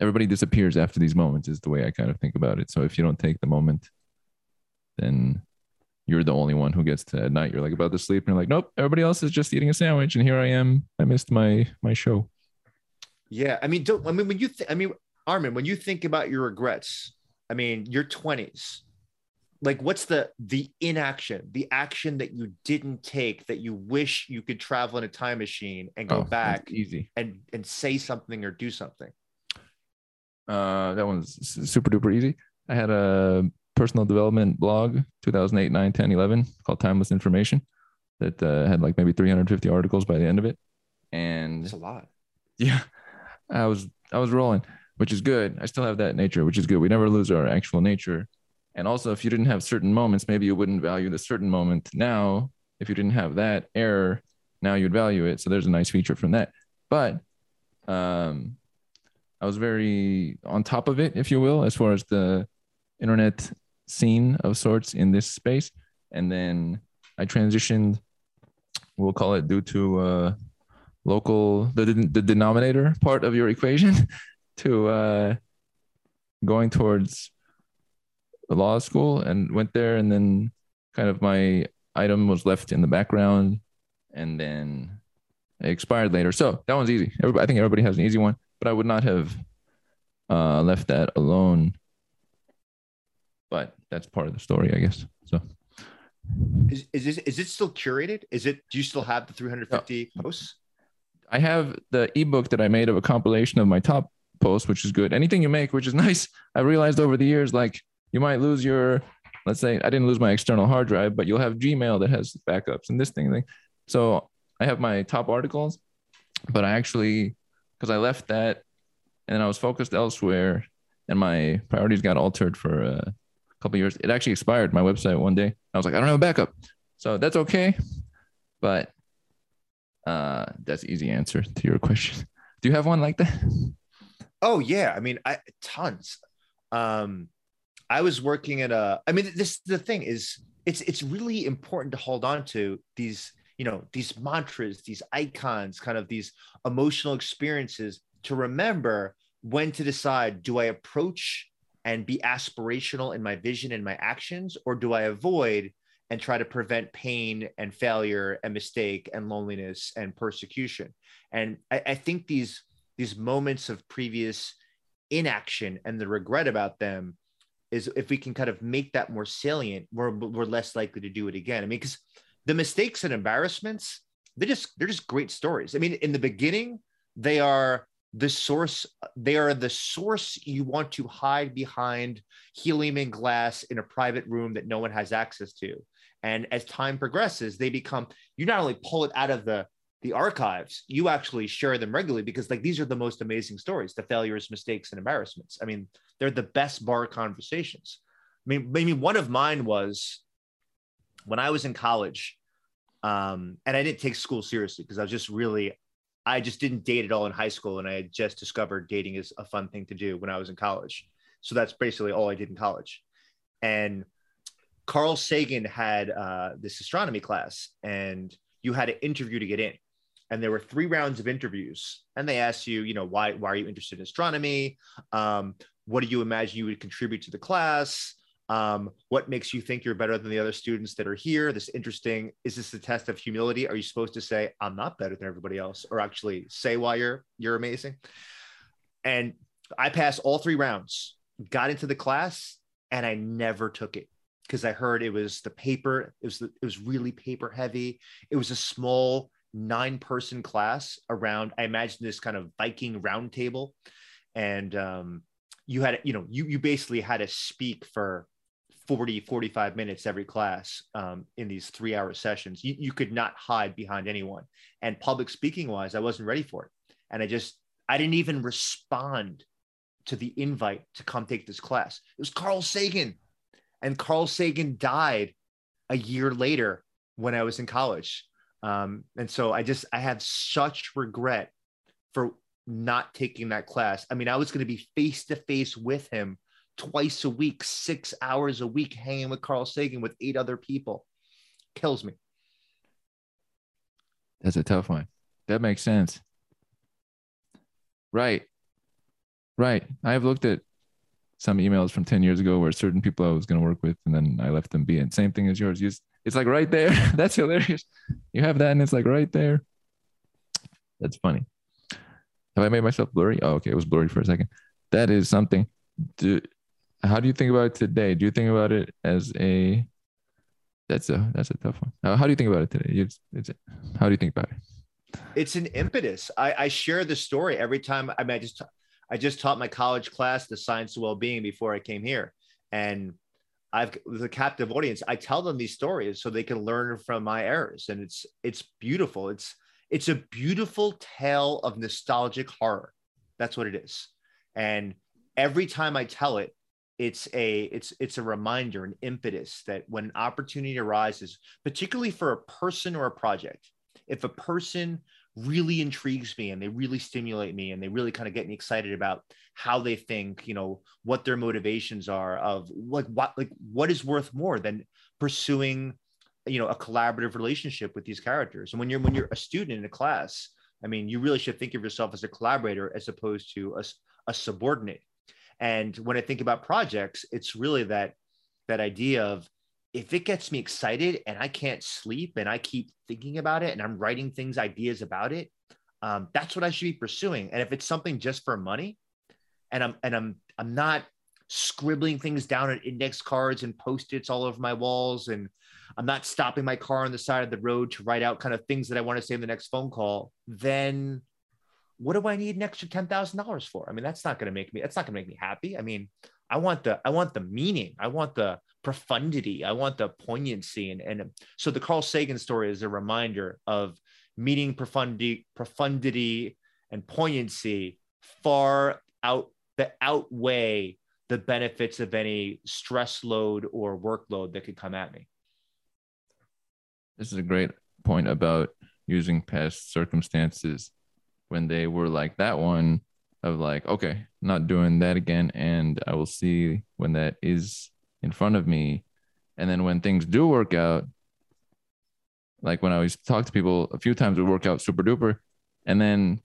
Everybody disappears after these moments, is the way I kind of think about it. So if you don't take the moment, then you're the only one who gets to at night. You're like about to sleep, and you're like, nope, everybody else is just eating a sandwich, and here I am. I missed my my show.
Yeah, I mean, don't I mean when you I mean, Armen, when you think about your regrets, I mean, your twenties, like what's the the inaction, the action that you didn't take that you wish you could travel in a time machine and go
Oh,
back
easy.
and and say something or do something.
Uh, that one's super duper easy. I had a personal development blog 2008 9 10 11 called timeless information that uh, had like maybe 350 articles by the end of it and
It's a lot.
yeah i was i was rolling which is good. I still have that nature which is good. We never lose our actual nature. And also if you didn't have certain moments maybe you wouldn't value the certain moment now. If you didn't have that error now you'd value it. So there's a nice feature from that. But um i was very on top of it if you will as far as the internet scene of sorts in this space. And then i transitioned we'll call it due to uh local the, the denominator part of your equation to uh going towards law school and went there and then kind of my item was left in the background and then it expired later. So that one's easy. Everybody, i think everybody has an easy one but i would not have uh left that alone. But that's part of the story i guess. So.
Is is this is it still curated? Is it do you still have the 350 posts?
I have the ebook that I made of a compilation of my top posts, which is good. Anything you make, which is nice. I realized over the years, like you might lose your, let's say, I didn't lose my external hard drive, but you'll have Gmail that has backups and this thing. thing. So I have my top articles, but I actually, because I left that and I was focused elsewhere and my priorities got altered for a couple years. It actually expired my website one day. I was like, I don't have a backup. So that's okay. But uh, that's easy answer to your question. Do you have one like that?
Oh yeah, I mean, I tons. Um, I was working at a. I mean, this the thing is, it's it's really important to hold on to these, you know, these mantras, these icons, kind of these emotional experiences to remember when to decide: do I approach and be aspirational in my vision and my actions, or do I avoid and try to prevent pain and failure and mistake and loneliness and persecution? And I, I think these these moments of previous inaction and the regret about them is if we can kind of make that more salient, we're, we're less likely to do it again. I mean, because the mistakes and embarrassments, they're just they're just great stories. I mean, in the beginning, they are the source, they are the source you want to hide behind helium and glass in a private room that no one has access to. And as time progresses, they become you not only pull it out of the the archives, you actually share them regularly because like these are the most amazing stories, the failures, mistakes, and embarrassments. I mean, they're the best bar conversations. I mean, maybe one of mine was when I was in college, um, and I didn't take school seriously because I was just really, I just didn't date at all in high school, and I had just discovered dating is a fun thing to do when I was in college. So that's basically all I did in college. And Carl Sagan had uh, this astronomy class, and you had an interview to get in and there were three rounds of interviews and they asked you you know why why are you interested in astronomy um, what do you imagine you would contribute to the class um, what makes you think you're better than the other students that are here this interesting is this a test of humility are you supposed to say i'm not better than everybody else or actually say why you're you're amazing and i passed all three rounds got into the class and I never took it because I heard it was the paper. It was the, it was really paper heavy. It was a small nine person class around. I imagine this kind of Viking round table, and um, you had you know you you basically had to speak for 40 45 minutes every class um, in these three hour sessions. You, you could not hide behind anyone. And public speaking wise i wasn't ready for it. And i just i didn't even respond to the invite to come take this class. It was carl sagan. And carl sagan died a year later when i was in college um, and so i just i have such regret for not taking that class. I mean, I was going to be face to face with him twice a week, six hours a week, hanging with Carl Sagan with eight other people. Kills me.
That's a tough one. That makes sense. Right. Right. I have looked at some emails from 10 years ago where certain people I was going to work with and then I left them be. And same thing as yours. You just, it's like right there. That's hilarious. You have that and it's like right there. That's funny. Have I made myself blurry? Oh, okay. It was blurry for a second. That is something. Do, how do you think about it today? Do you think about it as a that's a that's a tough one. How, how do you think about it today? It's, it's, how do you think about it?
It's an impetus. I, I share the story every time. I mean, I just I just taught my college class the science of well-being before I came here, and I've a captive audience. I tell them these stories so they can learn from my errors, and it's it's beautiful. It's it's a beautiful tale of nostalgic horror. That's what it is. And every time I tell it, it's a it's it's a reminder, an impetus that when an opportunity arises, particularly for a person or a project, if a person really intrigues me and they really stimulate me and they really kind of get me excited about how they think you know what their motivations are of like what like what is worth more than pursuing you know a collaborative relationship with these characters. And when you're when you're a student in a class i mean you really should think of yourself as a collaborator as opposed to a, a subordinate. And when i think about projects it's really that that idea of if it gets me excited and i can't sleep and i keep thinking about it and i'm writing things ideas about it um, that's what i should be pursuing and if it's something just for money and i'm and i'm i'm not scribbling things down on index cards and post-its all over my walls and I'm not stopping my car on the side of the road to write out kind of things that I want to say in the next phone call, then what do I need an extra ten thousand dollars for? I mean, that's not going to make me. That's not going to make me happy. I mean, I want the I want the meaning. I want the profundity. I want the poignancy. And and so the Carl Sagan story is a reminder of meeting profundity, profundity and poignancy far out that outweigh the benefits of any stress load or workload that could come at me.
This is a great point about using past circumstances when they were like that one of like, okay, not doing that again. And I will see when that is in front of me. And then when things do work out, like when I always talk to people, a few times it would work out super duper. And then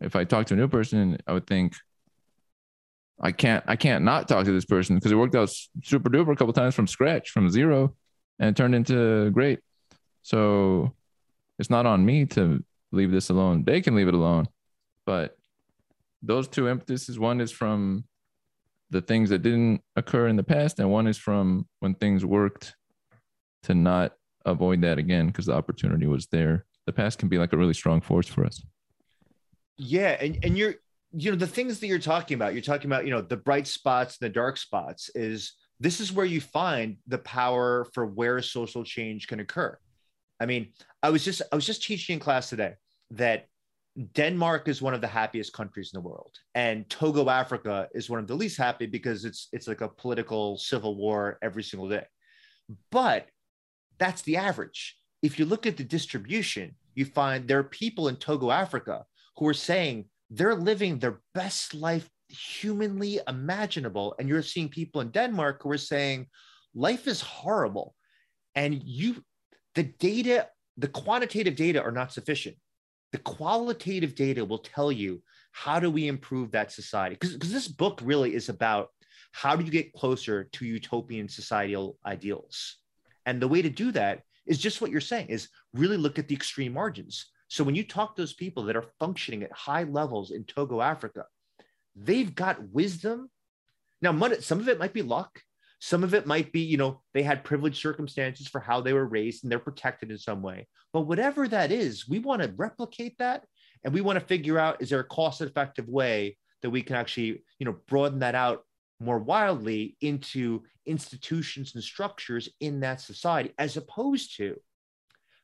if I talk to a new person, I would think, I can't, I can't not talk to this person because it worked out super duper a couple times from scratch, from zero, and it turned into great. So it's not on me to leave this alone. They can leave it alone. But those two impetuses one is from the things that didn't occur in the past, and one is from when things worked to not avoid that again because the opportunity was there. The past can be like a really strong force for us.
Yeah. And, and you're, you know, the things that you're talking about, you're talking about, you know, the bright spots and the dark spots is this is where you find the power for where social change can occur. I mean, I was just I was just teaching in class today that Denmark is one of the happiest countries in the world, and Togo, Africa, is one of the least happy because it's it's like a political civil war every single day. But that's the average. If you look at the distribution, you find there are people in Togo, Africa, who are saying they're living their best life humanly imaginable, and you're seeing people in Denmark who are saying life is horrible, and you the data, the quantitative data are not sufficient. The qualitative data will tell you how do we improve that society? Because this book really is about how do you get closer to utopian societal ideals? And the way to do that is just what you're saying is really look at the extreme margins. So when you talk to those people that are functioning at high levels in Togo, Africa, they've got wisdom. Now, some of it might be luck, Some of it might be, you know, they had privileged circumstances for how they were raised and they're protected in some way. But whatever that is, we want to replicate that and we want to figure out is there a cost effective way that we can actually, you know, broaden that out more wildly into institutions and structures in that society as opposed to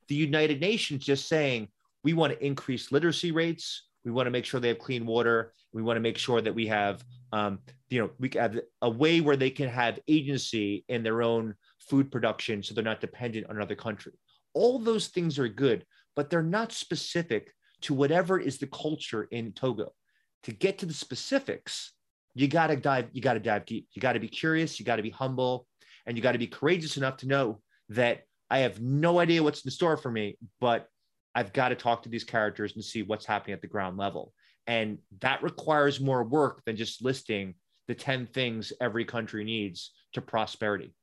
the United Nations just saying we want to increase literacy rates, we want to make sure they have clean water, we want to make sure that we have um, you know, we have a way where they can have agency in their own food production so they're not dependent on another country. All those things are good, but they're not specific to whatever is the culture in Togo. To get to the specifics, you got to dive you got to dive deep. You got to be curious, you got to be humble, and you got to be courageous enough to know that I have no idea what's in store for me, but I've got to talk to these characters and see what's happening at the ground level. And that requires more work than just listing the 10 things every country needs to prosperity.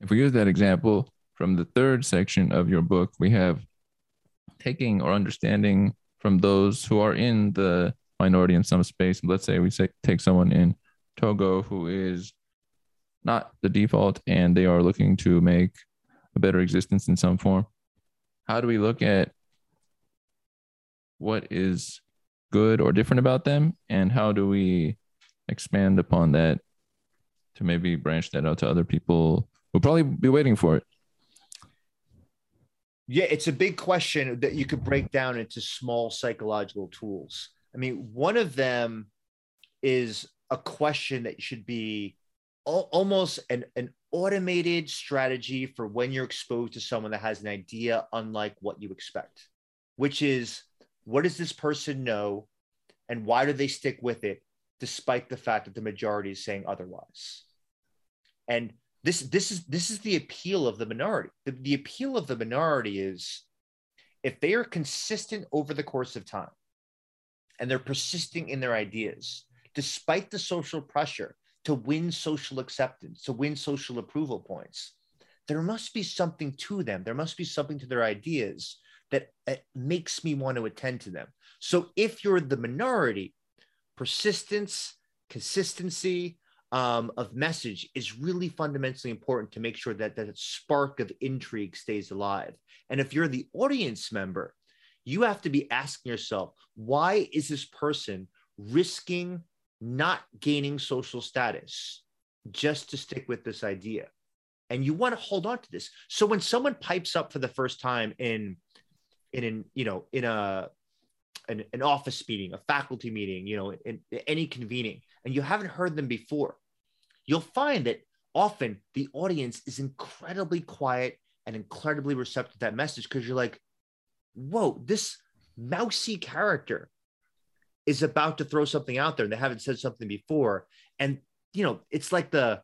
If we use that example from the third section of your book, we have taking or understanding from those who are in the minority in some space. Let's say we say, take someone in Togo who is not the default and they are looking to make a better existence in some form. How do we look at what is good or different about them? And how do we expand upon that to maybe branch that out to other people who'll probably be waiting for it?
Yeah it's a big question that you could break down into small psychological tools. I mean one of them is a question that should be almost an, an automated strategy for when you're exposed to someone that has an idea unlike what you expect which is what does this person know and why do they stick with it despite the fact that the majority is saying otherwise? And this this is this is the appeal of the minority. The, the appeal of the minority is if they are consistent over the course of time and they're persisting in their ideas despite the social pressure to win social acceptance to win social approval points there must be something to them there must be something to their ideas that uh, makes me want to attend to them. So if you're the minority, persistence, consistency um, of message is really fundamentally important to make sure that that spark of intrigue stays alive. And if you're the audience member, you have to be asking yourself, why is this person risking not gaining social status just to stick with this idea? And you want to hold on to this. So when someone pipes up for the first time in in an you know in a an, an office meeting a faculty meeting you know in, in any convening and you haven't heard them before you'll find that often the audience is incredibly quiet and incredibly receptive to that message because you're like whoa this mousy character is about to throw something out there and they haven't said something before and you know it's like the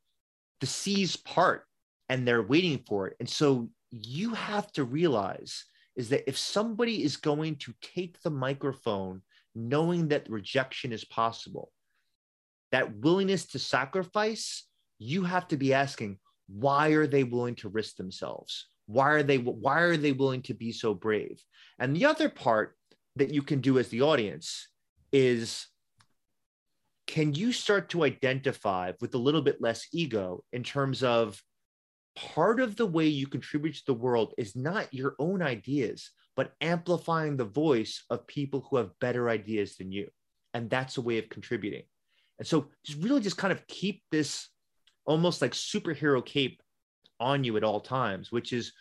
the seas part and they're waiting for it and so you have to realize is that if somebody is going to take the microphone knowing that rejection is possible, that willingness to sacrifice, you have to be asking, why are they willing to risk themselves? Why are they why are they willing to be so brave? And the other part that you can do as the audience is can you start to identify with a little bit less ego in terms of part of the way you contribute to the world is not your own ideas, but amplifying the voice of people who have better ideas than you. And that's a way of contributing. And so just really just kind of keep this almost like superhero cape on you at all times, which is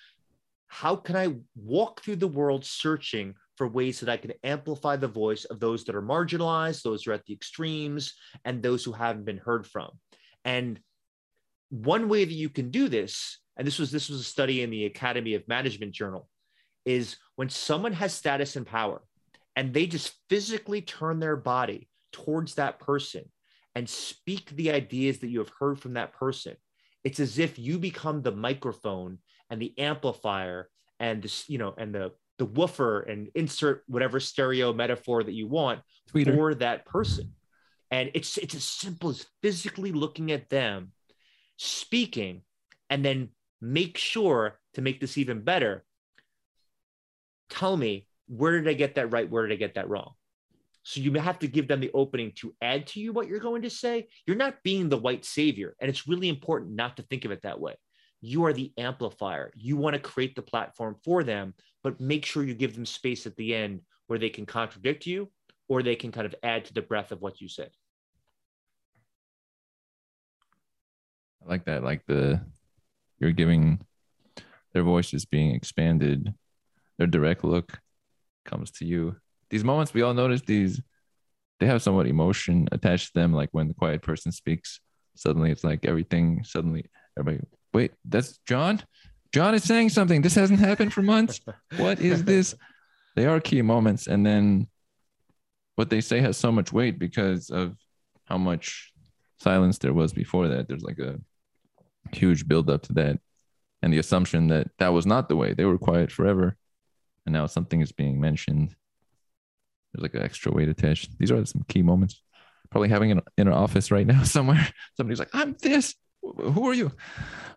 how can I walk through the world searching for ways that I can amplify the voice of those that are marginalized, those who are at the extremes, and those who haven't been heard from. And one way that you can do this, and this was this was a study in the Academy of Management Journal, is when someone has status and power and they just physically turn their body towards that person and speak the ideas that you have heard from that person. It's as if you become the microphone and the amplifier and this, you know, and the the woofer and insert whatever stereo metaphor that you want Tweeter. for that person. And it's it's as simple as physically looking at them speaking and then make sure to make this even better tell me where did i get that right where did i get that wrong
So you have to give them the opening to add to you what you're going to say. You're not being the white savior. And it's really important not to think of it that way. You are the amplifier. You want to create the platform for them, but make sure you give them space at the end where they can contradict you or they can kind of add to the breadth of what you said.
I like that. Like the you're giving their voice is being expanded. Their direct look comes to you. These moments we all notice these they have somewhat emotion attached to them. Like when the quiet person speaks, suddenly it's like everything suddenly everybody wait, that's John? John is saying something. This hasn't happened for months. what is this? They are key moments. And then what they say has so much weight because of how much silence there was before that. There's like a huge build up to that and the assumption that that was not the way they were quiet forever and now something is being mentioned there's like an extra weight attached these are some key moments probably having it in an office right now somewhere somebody's like i'm this who are you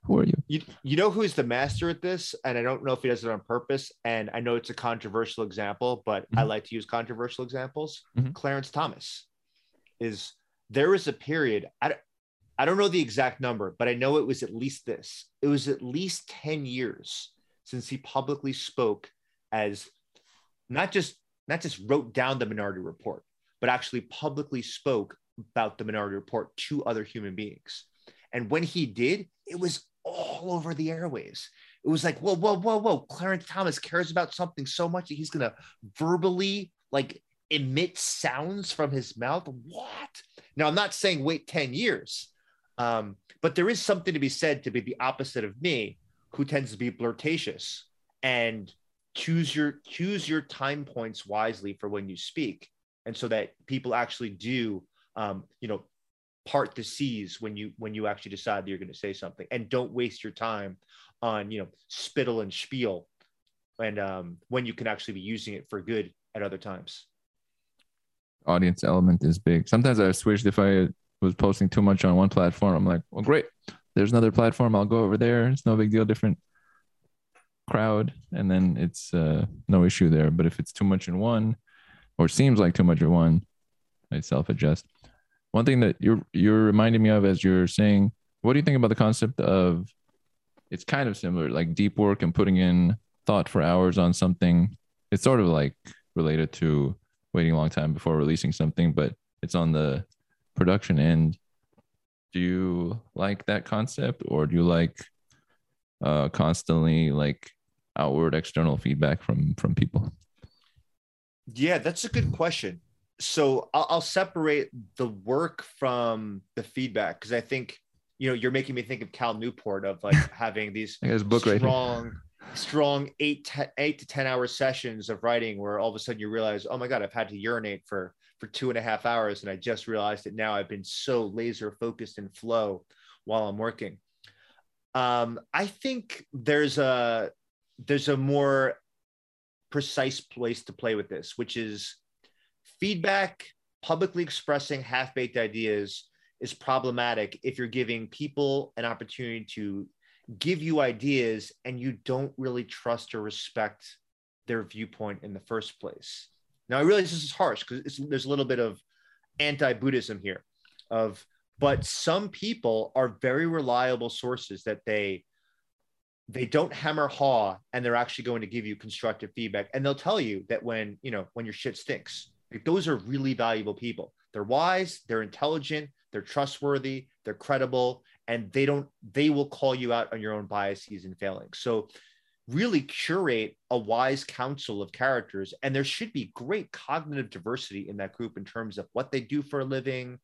who are you
you you know who's the master at this and i don't know if he does it on purpose and i know it's a controversial example but mm-hmm. i like to use controversial examples mm-hmm. clarence thomas is there was a period I, I don't know the exact number, but I know it was at least this. It was at least 10 years since he publicly spoke as not just not just wrote down the minority report, but actually publicly spoke about the minority report to other human beings. And when he did, it was all over the airways. It was like, whoa, whoa, whoa, whoa. Clarence Thomas cares about something so much that he's gonna verbally like emit sounds from his mouth. What? Now, I'm not saying wait 10 years, um, but there is something to be said to be the opposite of me, who tends to be flirtatious and choose your choose your time points wisely for when you speak, and so that people actually do, um, you know, part the seas when you when you actually decide that you're going to say something, and don't waste your time on you know spittle and spiel, and um, when you can actually be using it for good at other times
audience element is big. Sometimes I've switched if I was posting too much on one platform, I'm like, well, great. There's another platform. I'll go over there. It's no big deal. Different crowd, and then it's uh, no issue there. But if it's too much in one, or seems like too much in one, I self adjust. One thing that you're you're reminding me of as you're saying, what do you think about the concept of? It's kind of similar, like deep work and putting in thought for hours on something. It's sort of like related to waiting a long time before releasing something, but it's on the production end do you like that concept or do you like uh constantly like outward external feedback from from people
yeah that's a good question so i'll, I'll separate the work from the feedback because i think you know you're making me think of cal newport of like having these
book
strong
right
strong eight, eight to 10 hour sessions of writing where all of a sudden you realize, oh my God, I've had to urinate for, for two and a half hours. And I just realized that now I've been so laser focused and flow while I'm working. Um, I think there's a, there's a more precise place to play with this, which is feedback, publicly expressing half baked ideas is problematic if you're giving people an opportunity to give you ideas and you don't really trust or respect their viewpoint in the first place. Now, I realize this is harsh because there's a little bit of anti-Buddhism here, of but some people are very reliable sources that they they don't hammer haw and they're actually going to give you constructive feedback and they'll tell you that when you know when your shit stinks like those are really valuable people. They're wise they're intelligent they're trustworthy they're credible and they don't they will call you out on your own biases and failings. So really curate a wise council of characters and there should be great cognitive diversity in that group in terms of what they do for a living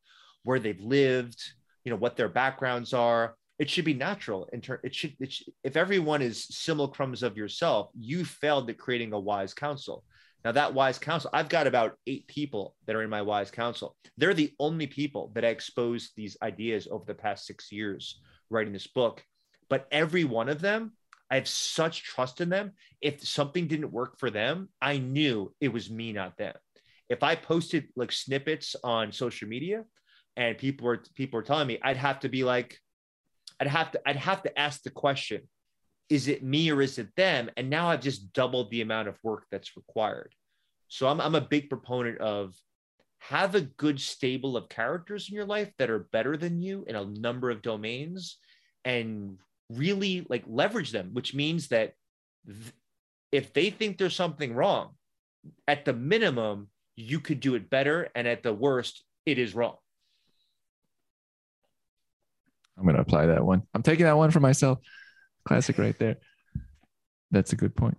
where they've lived you know what their backgrounds are. It should be natural in ter- it should, it should if everyone is simulacrums of yourself you failed at creating a wise council now, that wise council, I've got about eight people that are in my wise council. They're the only people that I exposed these ideas over the past six years writing this book. But every one of them, I have such trust in them. If something didn't work for them, I knew it was me, not them. If I posted like snippets on social media and people were people were telling me, I'd have to be like, I'd have to, I'd have to ask the question, is it me or is it them? And now I've just doubled the amount of work that's required. So I'm, I'm a big proponent of
have a good stable of characters in your life that are better than you in a number of domains and really like leverage them which means that th- if they think there's something wrong at the minimum you could do it better and at the worst it is wrong
I'm going to apply that one. I'm taking that one for myself. Classic right there. That's a good point.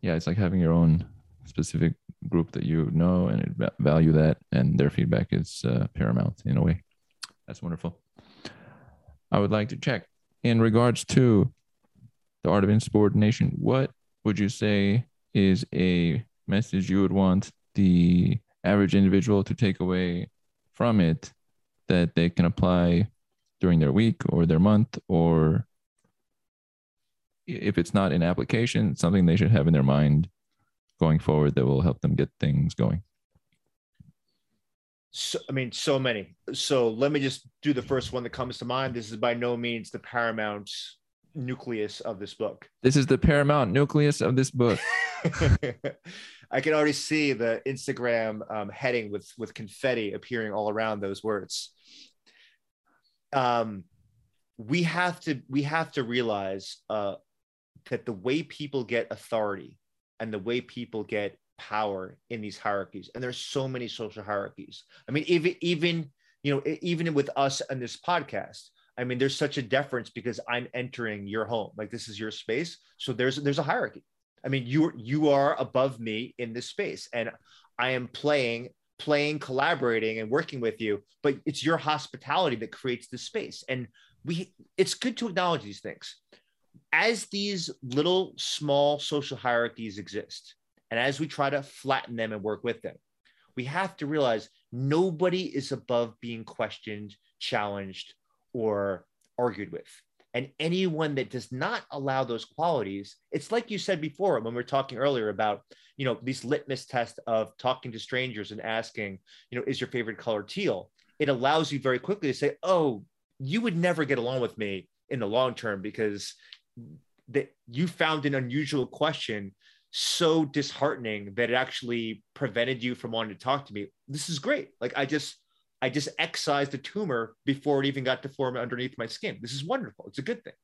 Yeah, it's like having your own specific group that you know and value that, and their feedback is uh, paramount in a way. That's wonderful. I would like to check in regards to the art of insubordination. What would you say is a message you would want the average individual to take away from it that they can apply during their week or their month or if it's not in application something they should have in their mind going forward that will help them get things going
so, I mean, so many. So let me just do the first one that comes to mind. This is by no means the paramount nucleus of this book.
This is the paramount nucleus of this book.
I can already see the Instagram um, heading with with confetti appearing all around those words um, we have to we have to realize uh, that the way people get authority and the way people get power in these hierarchies and there's so many social hierarchies i mean even even you know even with us and this podcast i mean there's such a deference because i'm entering your home like this is your space so there's there's a hierarchy i mean you you are above me in this space and i am playing playing, collaborating, and working with you, but it's your hospitality that creates the space. And we it's good to acknowledge these things. As these little small social hierarchies exist, and as we try to flatten them and work with them, we have to realize nobody is above being questioned, challenged, or argued with. And anyone that does not allow those qualities, it's like you said before when we were talking earlier about, you know, these litmus tests of talking to strangers and asking, you know, is your favorite color teal? It allows you very quickly to say, oh, you would never get along with me in the long term because that you found an unusual question so disheartening that it actually prevented you from wanting to talk to me. This is great. Like I just I just excised the tumor before it even got to form underneath my skin. This is wonderful. It's a good thing.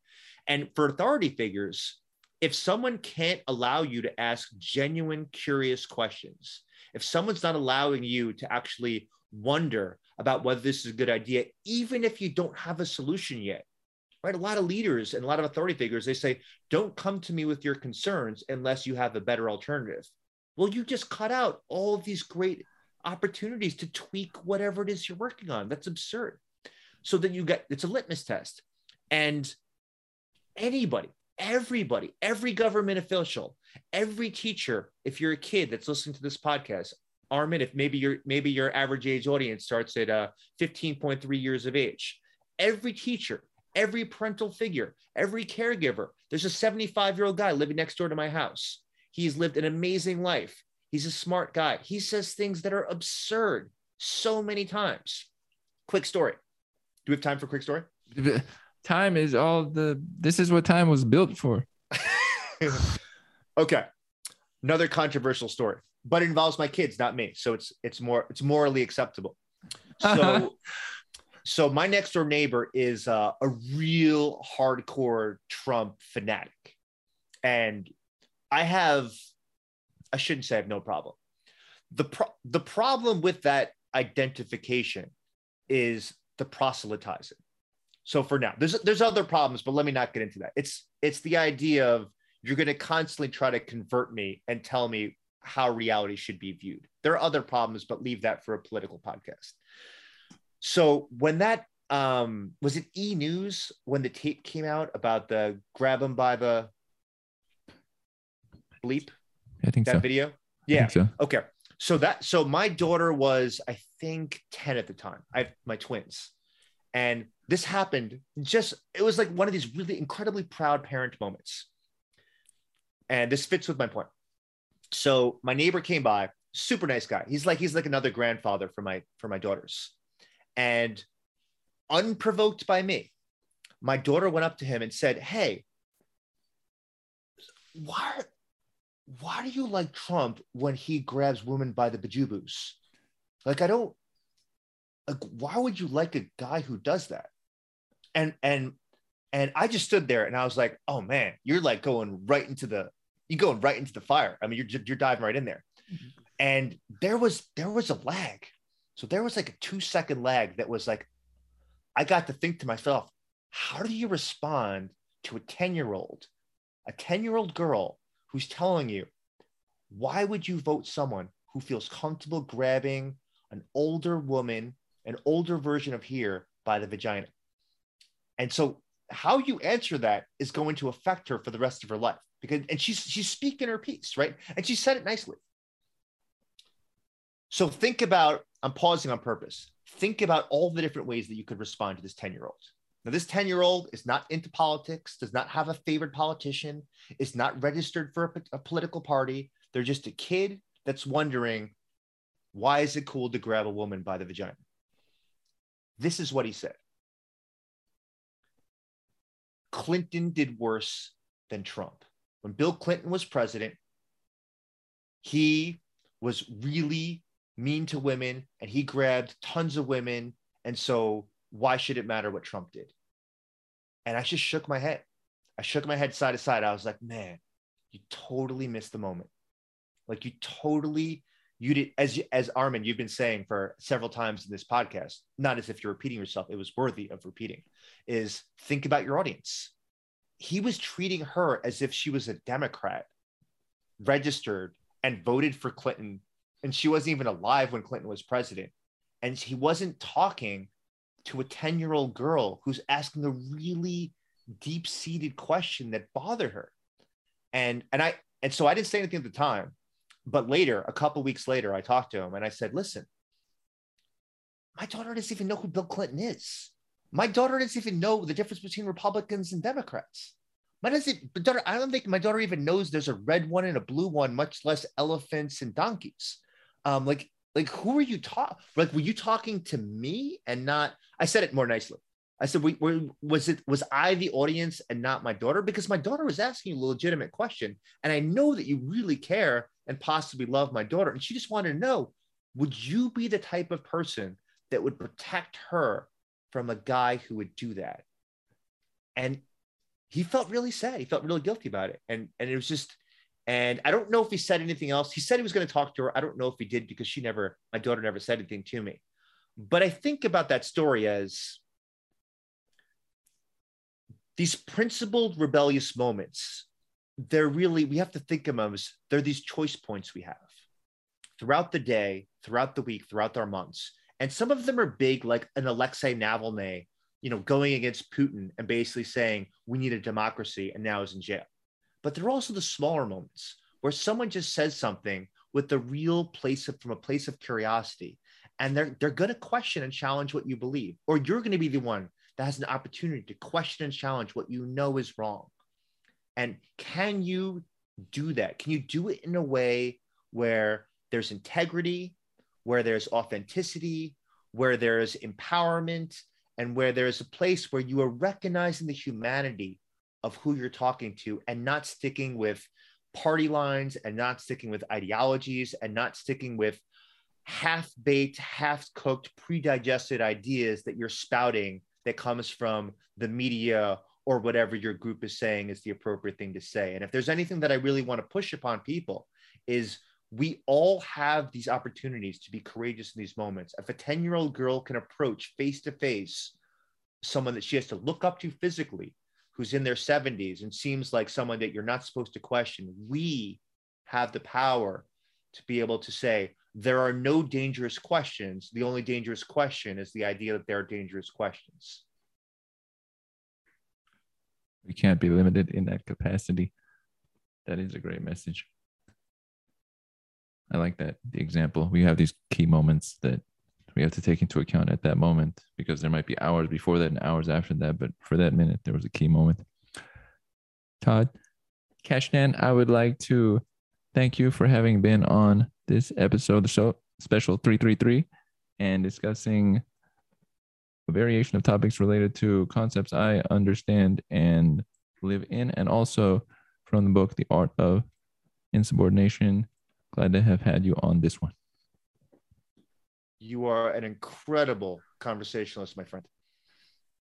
And for authority figures, if someone can't allow you to ask genuine, curious questions, if someone's not allowing you to actually wonder about whether this is a good idea, even if you don't have a solution yet, right? A lot of leaders and a lot of authority figures, they say, don't come to me with your concerns unless you have a better alternative. Well, you just cut out all of these great opportunities to tweak whatever it is you're working on. That's absurd. So then you get it's a litmus test. And anybody, everybody, every government official, every teacher, if you're a kid that's listening to this podcast, Armen, if maybe your maybe your average age audience starts at uh, 15.3 years of age, every teacher, every parental figure, every caregiver. There's a 75 year old guy living next door to my house. He's lived an amazing life. He's a smart guy. He says things that are absurd so many times. Quick story. Do we have time for quick story?
Time is all the this is what time was built for.
okay. Another controversial story, but it involves my kids, not me. So it's it's more it's morally acceptable. So so my next door neighbor is uh, a real hardcore Trump fanatic. And I have I shouldn't say I have no problem. The pro- the problem with that identification is the proselytizing. So for now, there's there's other problems, but let me not get into that. It's it's the idea of you're going to constantly try to convert me and tell me how reality should be viewed. There are other problems, but leave that for a political podcast. So when that um was it E News when the tape came out about the grab him by the bleep
I think
that
so.
video? Yeah.
so.
Okay. So that so my daughter was I think 10 at the time. I have my twins. And this happened just it was like one of these really incredibly proud parent moments. And this fits with my point. So my neighbor came by, super nice guy. He's like he's like another grandfather for my for my daughters. And unprovoked by me, my daughter went up to him and said, "Hey, why why do you like Trump when he grabs women by the bajubus? Like, I don't, like why would you like a guy who does that? And and and i just stood there and i was like oh man you're like going right into the you're going right into the fire. I mean you're you're diving right in there. Mm-hmm. And there was there was a lag so there was like a two second lag that was like i got to think to myself how do you respond to a 10 year old a 10 year old girl who's telling you why would you vote someone who feels comfortable grabbing an older woman an older version of here by the vagina. And so how you answer that is going to affect her for the rest of her life because and she's she's speaking her piece, right? And she said it nicely. So think about I'm pausing on purpose. Think about all the different ways that you could respond to this 10-year-old. Now, this 10 year old is not into politics, does not have a favorite politician, is not registered for a, a, political party. They're just a kid that's wondering, why is it cool to grab a woman by the vagina? This is what he said Clinton did worse than Trump. When Bill Clinton was president, he was really mean to women and he grabbed tons of women. And so, why should it matter what Trump did? And I just shook my head. I shook my head side to side. I was like, man, you totally missed the moment. Like, you totally you did as as Armen, you've been saying for several times in this podcast, not as if you're repeating yourself, it was worthy of repeating, is think about your audience. He was treating her as if she was a Democrat, registered and voted for Clinton, and she wasn't even alive when Clinton was president. And he wasn't talking to a 10 year old girl who's asking a really deep seated question that bothered her. And and I and so I didn't say anything at the time but later, a couple weeks later, I talked to him and I said, listen, my daughter doesn't even know who Bill Clinton is. My daughter doesn't even know the difference between Republicans and Democrats. My daughter, I don't think my daughter even knows there's a red one and a blue one, much less elephants and donkeys. Um, like, like who are you talking? Like, were you talking to me and not? I said it more nicely. I said, we, we, was it was I the audience and not my daughter? Because my daughter was asking a legitimate question, and I know that you really care and possibly love my daughter, and she just wanted to know, would you be the type of person that would protect her from a guy who would do that? And he felt really sad. He felt really guilty about it, and and it was just. And I don't know if he said anything else. He said he was going to talk to her. I don't know if he did because she never, my daughter never said anything to me. But I think about that story as these principled rebellious moments they're really we have to think of them as they're these choice points we have throughout the day throughout the week throughout our months and some of them are big like an alexei navalny you know going against putin and basically saying we need a democracy and now is in jail but there are also the smaller moments where someone just says something with the real place of from a place of curiosity and they're they're going to question and challenge what you believe or you're going to be the one that has an opportunity to question and challenge what you know is wrong. And can you do that? Can you do it in a way where there's integrity, where there's authenticity, where there's empowerment, and where there's a place where you are recognizing the humanity of who you're talking to and not sticking with party lines and not sticking with ideologies and not sticking with half baked, half cooked, pre digested ideas that you're spouting that comes from the media or whatever your group is saying is the appropriate thing to say. And if there's anything that I really want to push upon people is we all have these opportunities to be courageous in these moments. If a 10 year old girl can approach face to face someone that she has to look up to physically, who's in their 70s and seems like someone that you're not supposed to question, we have the power to be able to say, there are no dangerous questions. The only dangerous question is the idea that there are dangerous questions.
We can't be limited in that capacity. That is a great message. I like that the example. We have these key moments that we have to take into account at that moment because there might be hours before that and hours after that, but for that minute, there was a key moment. Todd, Kashdan, I would like to thank you for having been on this episode of the show, special 333, and discussing a variation of topics related to concepts I understand and live in, and also from the book, The Art of Insubordination. Glad to have had you on this one.
You are an incredible conversationalist, my friend.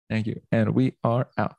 Thank you. And we are out.